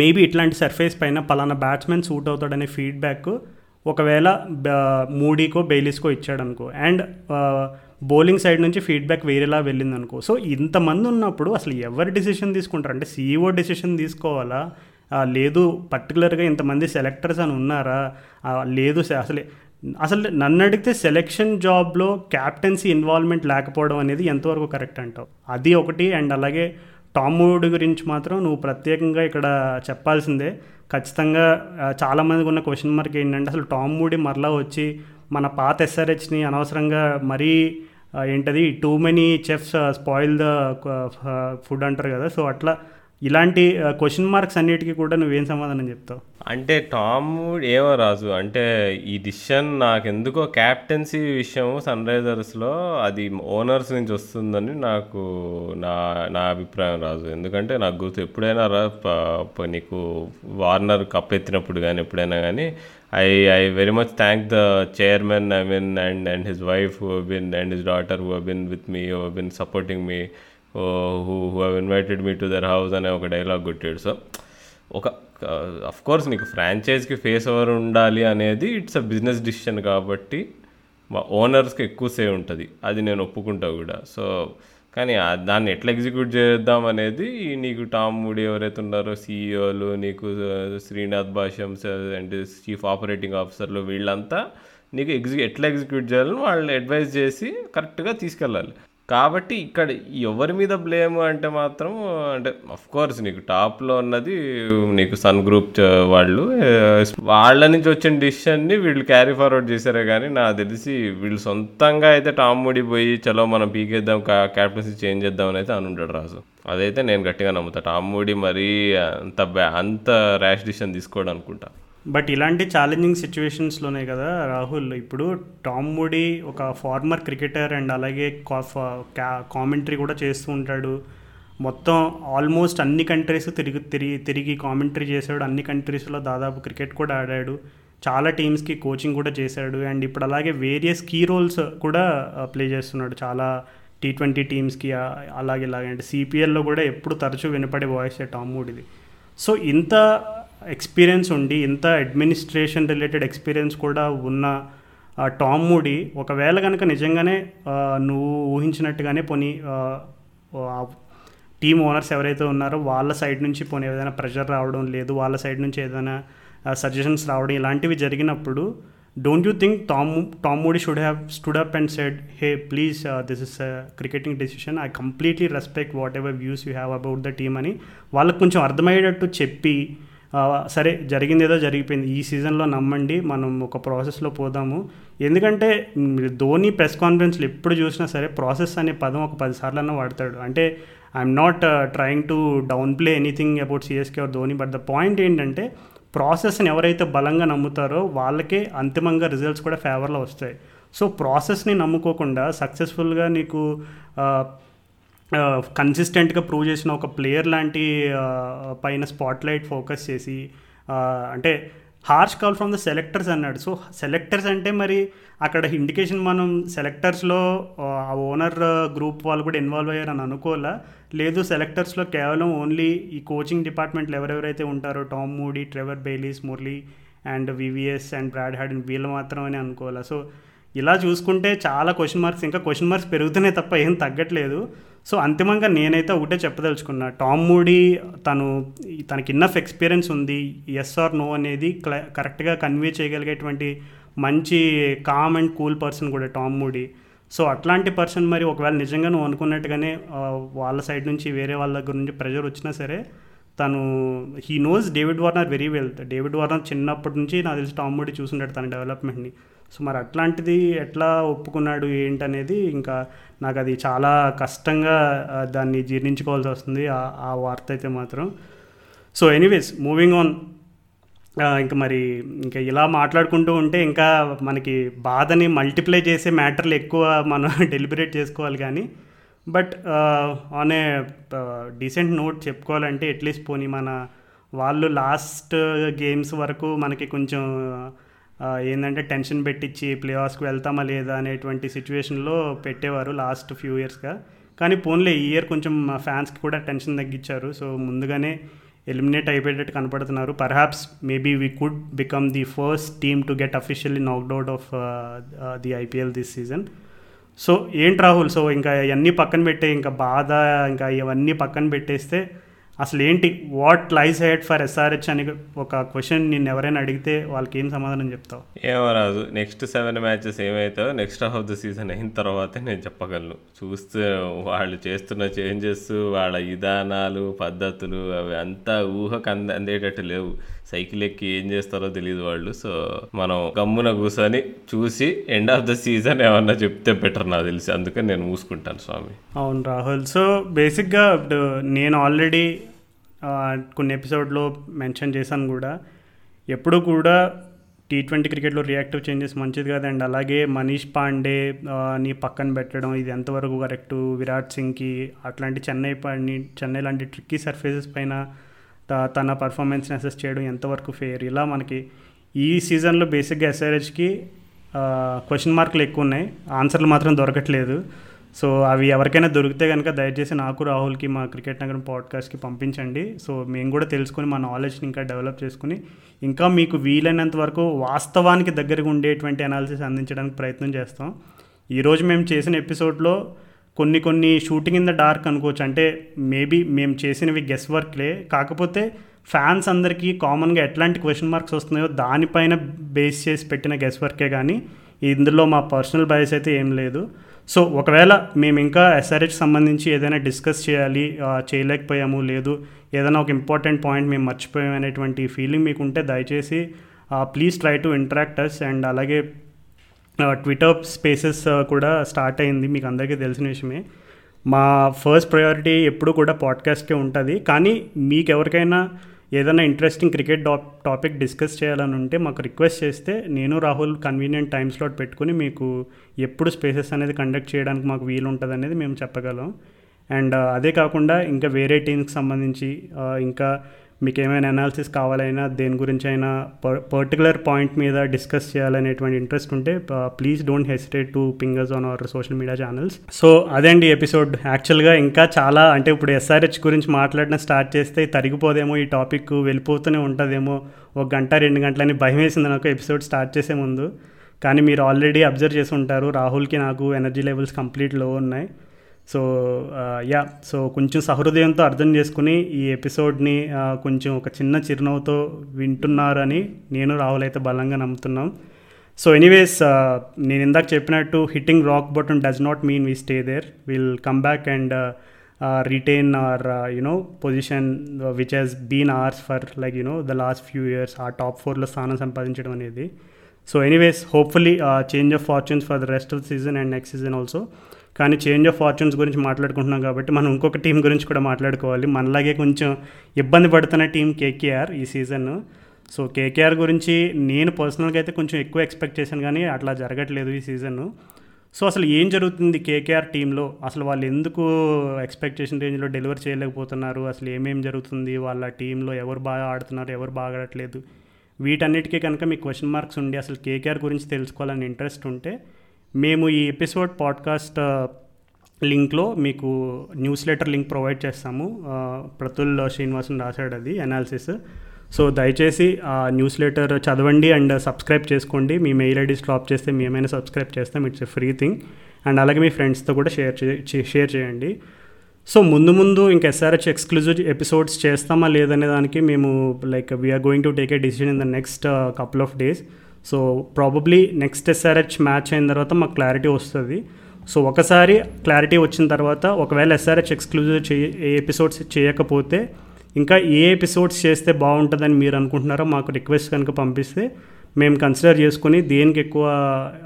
మేబీ ఇట్లాంటి సర్ఫేస్ పైన పలానా బ్యాట్స్మెన్ సూట్ అవుతాడనే ఫీడ్బ్యాక్ ఒకవేళ మూడీకో బెయిలీస్కో ఇచ్చాడనుకో. అండ్ బౌలింగ్ సైడ్ నుంచి ఫీడ్బ్యాక్ వేరేలా వెళ్ళింది అనుకో సో ఇంతమంది ఉన్నప్పుడు అసలు ఎవరు డిసిషన్ తీసుకుంటారు? అంటే సీఈఓ డిసిషన్ తీసుకోవాలా? లేదు పర్టికులర్గా ఇంతమంది సెలెక్టర్స్ అని ఉన్నారా? లేదు అసలే అసలు అసలు నన్ను అడిగితే సెలెక్షన్ జాబ్లో క్యాప్టెన్సీ ఇన్వాల్వ్మెంట్ లేకపోవడం అనేది ఎంతవరకు కరెక్ట్ అంటావు? అది ఒకటి. అండ్ అలాగే టామ్ మూడ్ గురించి మాత్రం నువ్వు ప్రత్యేకంగా ఇక్కడ చెప్పాల్సిందే. ఖచ్చితంగా చాలామందికి ఉన్న క్వశ్చన్ మార్క్ ఏంటంటే అసలు టామ్ మూడీ మరలా వచ్చి మన పాత ఎస్ఆర్హెచ్ని అనవసరంగా మరీ ఏంటది? Too many chefs spoil the food అంటారు కదా. సో అట్లా ఇలాంటి క్వశ్చన్ మార్క్స్ అన్నిటికీ కూడా నువ్వేం సమాధానం చెప్తావు? అంటే టామ్ ఏమో రాజు అంటే ఈ డిసిషన్ నాకు ఎందుకో క్యాప్టెన్సీ విషయం సన్ రైజర్స్లో అది ఓనర్స్ నుంచి వస్తుందని నాకు నా నా అభిప్రాయం రాజు. ఎందుకంటే నాకు గుర్తు ఎప్పుడైనా రా నీకు వార్నర్ కప్ ఎత్తినప్పుడు కానీ ఎప్పుడైనా కానీ I I very much thank the chairman I mean and and his wife who been and his daughter who been with me who been supporting me who who have invited me to their house అనే ఒక dialogue కొట్టాడు. So ఒక uh, of course నీకు ఫ్రాంచైజ్కి face over ఉండాలి అనేది it's a business decision కాబట్టి మా ఓనర్స్కి ఎక్కువ సేవ్ ఉంటుంది. అది నేను ఒప్పుకుంటా కూడా. సో కానీ దాన్ని ఎట్లా ఎగ్జిక్యూట్ చేద్దాం అనేది నీకు టామ్ మూడీ ఎవరైతే ఉన్నారో సీఈఓలు నీకు uh, Srinath Bhashyam and chief operating ఆఫీసర్లు వీళ్ళంతా నీకు ఎగ్జి ఎట్లా ఎగ్జిక్యూట్ చేయాలని వాళ్ళని అడ్వైజ్ చేసి కరెక్ట్గా తీసుకెళ్ళాలి. కాబట్టి ఇక్కడ ఎవరి మీద బ్లేమ్ అంటే మాత్రం అంటే అఫ్ కోర్స్ నీకు టాప్లో ఉన్నది నీకు సన్ గ్రూప్ చ- వాళ్ళు. వాళ్ళ నుంచి వచ్చిన డిసిషన్ని వీళ్ళు క్యారీ ఫార్వర్డ్ చేశారే కానీ నాకు తెలిసి వీళ్ళు సొంతంగా అయితే టామ్ ముడి పోయి చలో మనం పీకేద్దాం క్యాప్టెన్సీ చేంజ్ చేద్దాం అని అయితే అనుంటాడు రాజు. అదైతే నేను గట్టిగా నమ్ముతా. టామ్ మూడి మరీ అంత బ్యా అంత ర్యాష్ డిసిషన్ తీసుకోవడం అనుకుంటా. బట్ ఇలాంటి ఛాలెంజింగ్ సిచ్యువేషన్స్లోనే కదా రాహుల్. ఇప్పుడు టామ్ మూడీ ఒక ఫార్మర్ క్రికెటర్ అండ్ అలాగే కామెంటరీ కూడా చేస్తూ ఉంటాడు. మొత్తం ఆల్మోస్ట్ అన్ని కంట్రీస్ తిరిగి తిరిగి తిరిగి కామెంటరీ చేశాడు. అన్ని కంట్రీస్లో దాదాపు క్రికెట్ కూడా ఆడాడు. చాలా టీమ్స్కి కోచింగ్ కూడా చేశాడు. అండ్ ఇప్పుడు అలాగే వేరియస్ కీ రోల్స్ కూడా ప్లే చేస్తున్నాడు. చాలా టీ ట్వంటీ టీమ్స్కి అలాగే ఇలాగే. అంటే సిపిఎల్లో కూడా ఎప్పుడు తరచూ వినపడే వాయిస్ టామ్ మూడిది. సో ఇంత ఎక్స్పీరియన్స్ ఉండి ఇంత అడ్మినిస్ట్రేషన్ రిలేటెడ్ ఎక్స్పీరియన్స్ కూడా ఉన్న టామ్ మూడీ ఒకవేళ కనుక నిజంగానే నువ్వు ఊహించినట్టుగానే పోనీ టీమ్ ఓనర్స్ ఎవరైతే ఉన్నారో వాళ్ళ సైడ్ నుంచి పోనీ ఏదైనా ప్రెషర్ రావడం లేదు వాళ్ళ సైడ్ నుంచి ఏదైనా సజెషన్స్ రావడం ఇలాంటివి జరిగినప్పుడు don't you think Tom Tom Moody should have stood up and said hey please this is cricketing decision I completely respect whatever views you have about the team అని వాళ్ళకి కొంచెం అర్థమయ్యేటట్టు చెప్పి సరే జరిగింది ఏదో జరిగిపోయింది. ఈ సీజన్లో నమ్మండి మనం ఒక ప్రాసెస్లో పోదాము. ఎందుకంటే ధోని ప్రెస్ కాన్ఫరెన్స్లు ఎప్పుడు చూసినా సరే ప్రాసెస్ అనే పదం ఒక పది అన్న వాడతాడు. అంటే I'm not trying to downplay anything about CSK or Dhoni but the point ఏంటంటే ప్రాసెస్ని ఎవరైతే బలంగా నమ్ముతారో వాళ్ళకే అంతిమంగా రిజల్ట్స్ కూడా ఫేవర్లో వస్తాయి. సో ప్రాసెస్ని నమ్ముకోకుండా సక్సెస్ఫుల్గా నీకు కన్సిస్టెంట్గా ప్రూవ్ చేసిన ఒక ప్లేయర్ లాంటి పైన స్పాట్లైట్ ఫోకస్ చేసి అంటే harsh call from the selectors అన్నాడు. సో సెలెక్టర్స్ అంటే మరి అక్కడ ఇండికేషన్ మనం సెలెక్టర్స్లో ఆ ఓనర్ గ్రూప్ వాళ్ళు కూడా ఇన్వాల్వ్ అయ్యారని అనుకోవాలా? లేదు సెలెక్టర్స్లో కేవలం ఓన్లీ ఈ కోచింగ్ డిపార్ట్మెంట్లో ఎవరెవరైతే ఉంటారో Tom Moody Trevor Bayliss Murali and VVS and Brad Haddin వీళ్ళు మాత్రమే అనుకోవాలా? సో ఇలా చూసుకుంటే చాలా క్వశ్చన్ మార్క్స్ ఇంకా క్వశ్చన్ మార్క్స్ పెరుగుతున్నాయి తప్ప ఏం తగ్గట్లేదు. సో అంతిమంగా నేనైతే ఒకటే చెప్పదలుచుకున్నా. టామ్ మూడీ తను తనకి ఇన్నఫ్ ఎక్స్పీరియన్స్ ఉంది. ఎస్ ఆర్ నో అనేది కరెక్ట్గా కన్వే చేయగలిగేటువంటి మంచి కామ్ అండ్ కూల్ పర్సన్ కూడా టామ్ మూడీ. సో అట్లాంటి పర్సన్ మరి ఒకవేళ నిజంగా నువ్వు అనుకున్నట్టుగానే వాళ్ళ సైడ్ నుంచి వేరే వాళ్ళ దగ్గర నుంచి ప్రెజర్ వచ్చినా సరే తను he knows David Warner very well David Warner చిన్నప్పటి నుంచి నాకు తెలిసి టామ్ మూడీ చూసుంటాడు తన డెవలప్మెంట్ని సో మరి అట్లాంటిది ఎట్లా ఒప్పుకున్నాడు ఏంటనేది ఇంకా నాకు అది చాలా కష్టంగా దాన్ని జీర్ణించుకోవాల్సి వస్తుంది ఆ వార్త అయితే మాత్రం. So anyways moving on. ఇంకా మరి ఇంకా ఇలా మాట్లాడుకుంటూ ఉంటే ఇంకా మనకి బాధని మల్టిప్లై చేసే మ్యాటర్లు ఎక్కువ మనం డెలిబరేట్ చేసుకోవాలి కానీ but on a decent note చెప్పుకోవాలంటే అట్లీస్ట్ పోనీ మన వాళ్ళు లాస్ట్ గేమ్స్ వరకు మనకి కొంచెం ఏంటంటే టెన్షన్ పెట్టించి ప్లే ఆఫ్స్కి వెళ్తామా లేదా అనేటువంటి సిచ్యువేషన్లో పెట్టేవారు లాస్ట్ ఫ్యూ ఇయర్స్గా. కానీ పోన్లే ఈ ఇయర్ కొంచెం ఫ్యాన్స్కి కూడా టెన్షన్ తగ్గించారు. సో ముందుగానే ఎలిమినేట్ అయిపోయేటట్టు కనపడుతున్నారు. Perhaps maybe we could become the first team to get officially knocked out of the IPL this season so ఏంటి రాహుల్? సో ఇంకా ఇవన్నీ పక్కన పెట్టే ఇంకా బాధ ఇంకా ఇవన్నీ పక్కన పెట్టేస్తే అసలు ఏంటి what lies head for SRH అని ఒక క్వశ్చన్ నేను ఎవరైనా అడిగితే వాళ్ళకి ఏం సమాధానం చెప్తావు? ఏమో రాదు నెక్స్ట్ సెవెన్ మ్యాచెస్ ఏమైతే next half of the season అయిన తర్వాతే నేను చెప్పగలను. చూస్తే వాళ్ళు చేస్తున్న చేంజెస్ వాళ్ళ విధానాలు పద్ధతులు అవి అంతా ఊహకు అంద అందేటట్టు లేవు. సైకిల్ ఎక్కి ఏం చేస్తారో తెలియదు వాళ్ళు. సో మనం గమ్మున కూర్చొని చూసి ఎండ్ ఆఫ్ ద సీజన్ ఏమన్నా చెప్తే బెటర్ నాకు తెలిసి. అందుకని నేను మూసుకుంటాను స్వామి. అవును రాహుల్. సో బేసిక్గా నేను ఆల్రెడీ కొన్ని ఎపిసోడ్లో మెన్షన్ చేశాను కూడా. ఎప్పుడు కూడా టీ ట్వంటీ క్రికెట్లో రియాక్టివ్ చేంజెస్ మంచిది కదండి అలాగే మనీష్ పాండే ని పక్కన పెట్టడం ఇది ఎంతవరకు కరెక్టు? విరాట్ సింగ్కి అట్లాంటి చెన్నై పని చెన్నై లాంటి ట్రిక్కీ సర్ఫేసెస్ పైన తన పర్ఫార్మెన్స్ని అసెస్ చేయడం ఎంతవరకు ఫెయిర్? ఇలా మనకి ఈ సీజన్లో బేసిక్గా ఎస్ఆర్హెచ్కి క్వశ్చన్ మార్కులు ఎక్కువ ఉన్నాయి. ఆన్సర్లు మాత్రం దొరకట్లేదు. సో అవి ఎవరికైనా దొరికితే కనుక దయచేసి నాకు రాహుల్కి మా క్రికెట్ నగరం పాడ్కాస్ట్కి పంపించండి. సో మేము కూడా తెలుసుకుని మా నాలెడ్జ్ని ఇంకా డెవలప్ చేసుకుని ఇంకా మీకు వీలైనంత వరకు వాస్తవానికి దగ్గరగా ఉండేటువంటి అనాలిసిస్ అందించడానికి ప్రయత్నం చేస్తాం. ఈరోజు మేము చేసిన ఎపిసోడ్లో కొన్ని కొన్ని షూటింగ్ ఇన్ ద డార్క్ అనుకోవచ్చు. అంటే మేబీ మేము చేసినవి గెస్ వర్క్లే కాకపోతే ఫ్యాన్స్ అందరికీ కామన్గా ఎట్లాంటి క్వశ్చన్ మార్క్స్ వస్తున్నాయో దానిపైన బేస్ చేసి పెట్టిన గెస్ వర్కే కానీ ఇందులో మా పర్సనల్ బయస్ అయితే ఏం లేదు. సో ఒకవేళ మేము ఇంకా ఎస్ఆర్హెచ్ సంబంధించి ఏదైనా డిస్కస్ చేయాలి చేయలేకపోయాము లేదు ఏదైనా ఒక ఇంపార్టెంట్ పాయింట్ మేము మర్చిపోయాం అనేటువంటి ఫీలింగ్ మీకు ఉంటే దయచేసి please try to interact us and అలాగే ట్విట్టర్ స్పేసెస్ కూడా స్టార్ట్ అయింది మీకు అందరికీ తెలిసిన విషయమే. మా ఫస్ట్ ప్రయారిటీ ఎప్పుడు కూడా పాడ్కాస్ట్కే ఉంటుంది. కానీ మీకు ఎవరికైనా ఏదైనా ఇంట్రెస్టింగ్ క్రికెట్ టాపిక్ డిస్కస్ చేయాలని ఉంటే మాకు రిక్వెస్ట్ చేస్తే నేను రాహుల్ కన్వీనియంట్ టైం స్లాట్ పెట్టుకుని మీకు ఎప్పుడు స్పేసెస్ అనేది కండక్ట్ చేయడానికి మాకు వీలు ఉంటుంది అనేది మేము చెప్పగలం. అండ్ uh, అదే కాకుండా ఇంకా వేరే టీమ్కి సంబంధించి uh, ఇంకా మీకు ఏమైనా అనాలిసిస్ కావాలైనా దేని గురించి అయినా పర్టికులర్ పాయింట్ మీద డిస్కస్ చేయాలనేటువంటి ఇంట్రెస్ట్ ఉంటే please don't hesitate to ping us on our social media channels so అదే అండి ఎపిసోడ్ యాక్చువల్గా ఇంకా చాలా అంటే ఇప్పుడు ఎస్ఆర్హెచ్ గురించి మాట్లాడడం స్టార్ట్ చేస్తే తరిగిపోదేమో ఈ టాపిక్ వెళ్ళిపోతూనే ఉంటుందేమో. ఒక గంట రెండు గంటలని భయం వేసింది నాకు ఎపిసోడ్ స్టార్ట్ చేసే ముందు. కానీ మీరు ఆల్రెడీ అబ్జర్వ్ చేసి ఉంటారు. రాహుల్కి నాకు ఎనర్జీ లెవెల్స్ కంప్లీట్లో ఉన్నాయి. సో యా సో కొంచెం సహృదయంతో అర్థం చేసుకుని ఈ ఎపిసోడ్ని కొంచెం ఒక చిన్న చిరునవ్వుతో వింటున్నారని నేను రావులైతే బలంగా నమ్ముతున్నాం. సో ఎనీవేస్ నేను ఇందాక చెప్పినట్టు hitting rock bottom does not mean we stay there. Will come back and retain our you know position which he's been ours for like you know the last few years ఆ top ఫోర్లో స్థానం సంపాదించడం అనేది. So anyways hopefully change of fortunes for the rest of season and next season also కానీ change of fortunes గురించి మాట్లాడుకుంటున్నాం కాబట్టి మనం ఇంకొక టీం గురించి కూడా మాట్లాడుకోవాలి. మనలాగే కొంచెం ఇబ్బంది పడుతున్న టీం కేకేఆర్ ఈ సీజన్ సో కేకేఆర్ గురించి నేను పర్సనల్గా అయితే కొంచెం ఎక్కువ ఎక్స్పెక్ట్ చేశాను కానీ అట్లా జరగట్లేదు ఈ సీజన్ సో అసలు ఏం జరుగుతుంది కేకేఆర్ టీంలో అసలు వాళ్ళు ఎందుకు ఎక్స్పెక్టేషన్ రేంజ్లో డెలివర్ చేయలేకపోతున్నారు? అసలు ఏమేమి జరుగుతుంది? వాళ్ళ టీంలో ఎవరు బాగా ఆడుతున్నారు? ఎవరు బాగా ఆడట్లేదు? వీటన్నిటికీ కనుక మీకు క్వశ్చన్ మార్క్స్ ఉండి అసలు కేకేఆర్ గురించి తెలుసుకోవాలని ఇంట్రెస్ట్ ఉంటే మేము ఈ ఎపిసోడ్ పాడ్కాస్ట్ uh, లింక్లో మీకు న్యూస్ లెటర్ లింక్ ప్రొవైడ్ చేస్తాము. Uh, ప్రతుల్ uh, శ్రీనివాసన్ రాశాడు అది అనాలిసిస్ సో దయచేసి ఆ న్యూస్ లెటర్ చదవండి అండ్ సబ్స్క్రైబ్ చేసుకోండి. మీ మెయిల్ ఐడీస్ డ్రాప్ చేస్తే మేమైనా సబ్స్క్రైబ్ చేస్తాం it's a free thing and అలాగే మీ ఫ్రెండ్స్తో కూడా షేర్ చే షేర్ చేయండి. సో ముందు ముందు ఇంకా ఎస్ఆర్హెచ్ ఎక్స్క్లూజివ్ ఎపిసోడ్స్ చేస్తామా లేదనే దానికి మేము like we're going to take a decision in the next couple of days so probably next SRH match అయిన తర్వాత మాకు క్లారిటీ వస్తుంది. సో ఒకసారి క్లారిటీ వచ్చిన తర్వాత ఒకవేళ ఎస్ఆర్హెచ్ ఎక్స్క్లూజివ్ చే ఏ ఎపిసోడ్స్ చేయకపోతే ఇంకా ఏ ఎపిసోడ్స్ చేస్తే బాగుంటుందని మీరు అనుకుంటున్నారో మాకు రిక్వెస్ట్ కనుక పంపిస్తే మేము కన్సిడర్ చేసుకుని దేనికి ఎక్కువ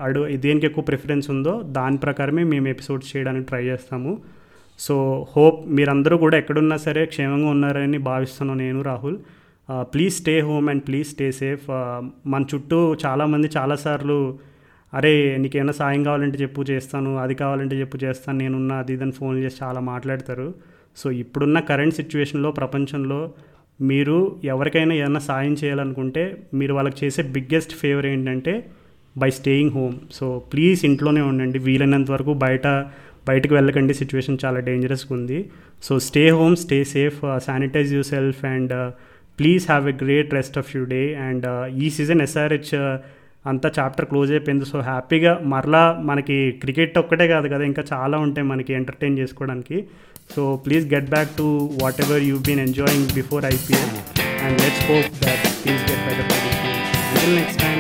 అడు దేనికి ఎక్కువ ప్రిఫరెన్స్ ఉందో దాని ప్రకారమే మేము ఎపిసోడ్స్ చేయడానికి ట్రై చేస్తాము. సో హోప్ మీరందరూ కూడా ఎక్కడున్నా సరే క్షేమంగా ఉన్నారని భావిస్తున్నాను నేను Rahul. Please stay home and please stay safe. మన చుట్టూ చాలామంది చాలాసార్లు అరే నీకేమైనా సాయం కావాలంటే చెప్పు చేస్తాను. అది కావాలంటే చెప్పు చేస్తాను. నేనున్నా అది ఇదని ఫోన్ చేసి చాలా మాట్లాడతారు. సో ఇప్పుడున్న కరెంట్ సిచ్యువేషన్లో ప్రపంచంలో మీరు ఎవరికైనా ఏదైనా సాయం చేయాలనుకుంటే మీరు వాళ్ళకి చేసే బిగ్గెస్ట్ ఫేవర్ ఏంటంటే by staying home. So please ఇంట్లోనే ఉండండి. వీలైనంత వరకు బయట బయటకు వెళ్ళకండి సిచ్యువేషన్ చాలా డేంజరస్గా ఉంది. So stay home stay safe sanitize you self and please have a great rest of you day and ఈ సీజన్ ఎస్ఆర్హెచ్ అంతా చాప్టర్ క్లోజ్ అయిపోయింది. సో హ్యాపీగా మరలా మనకి క్రికెట్ ఒక్కటే కాదు కదా ఇంకా చాలా ఉంటాయి మనకి ఎంటర్టైన్ చేసుకోవడానికి. So please get back to whatever you been enjoying before IPL and let's hope that please get by the next time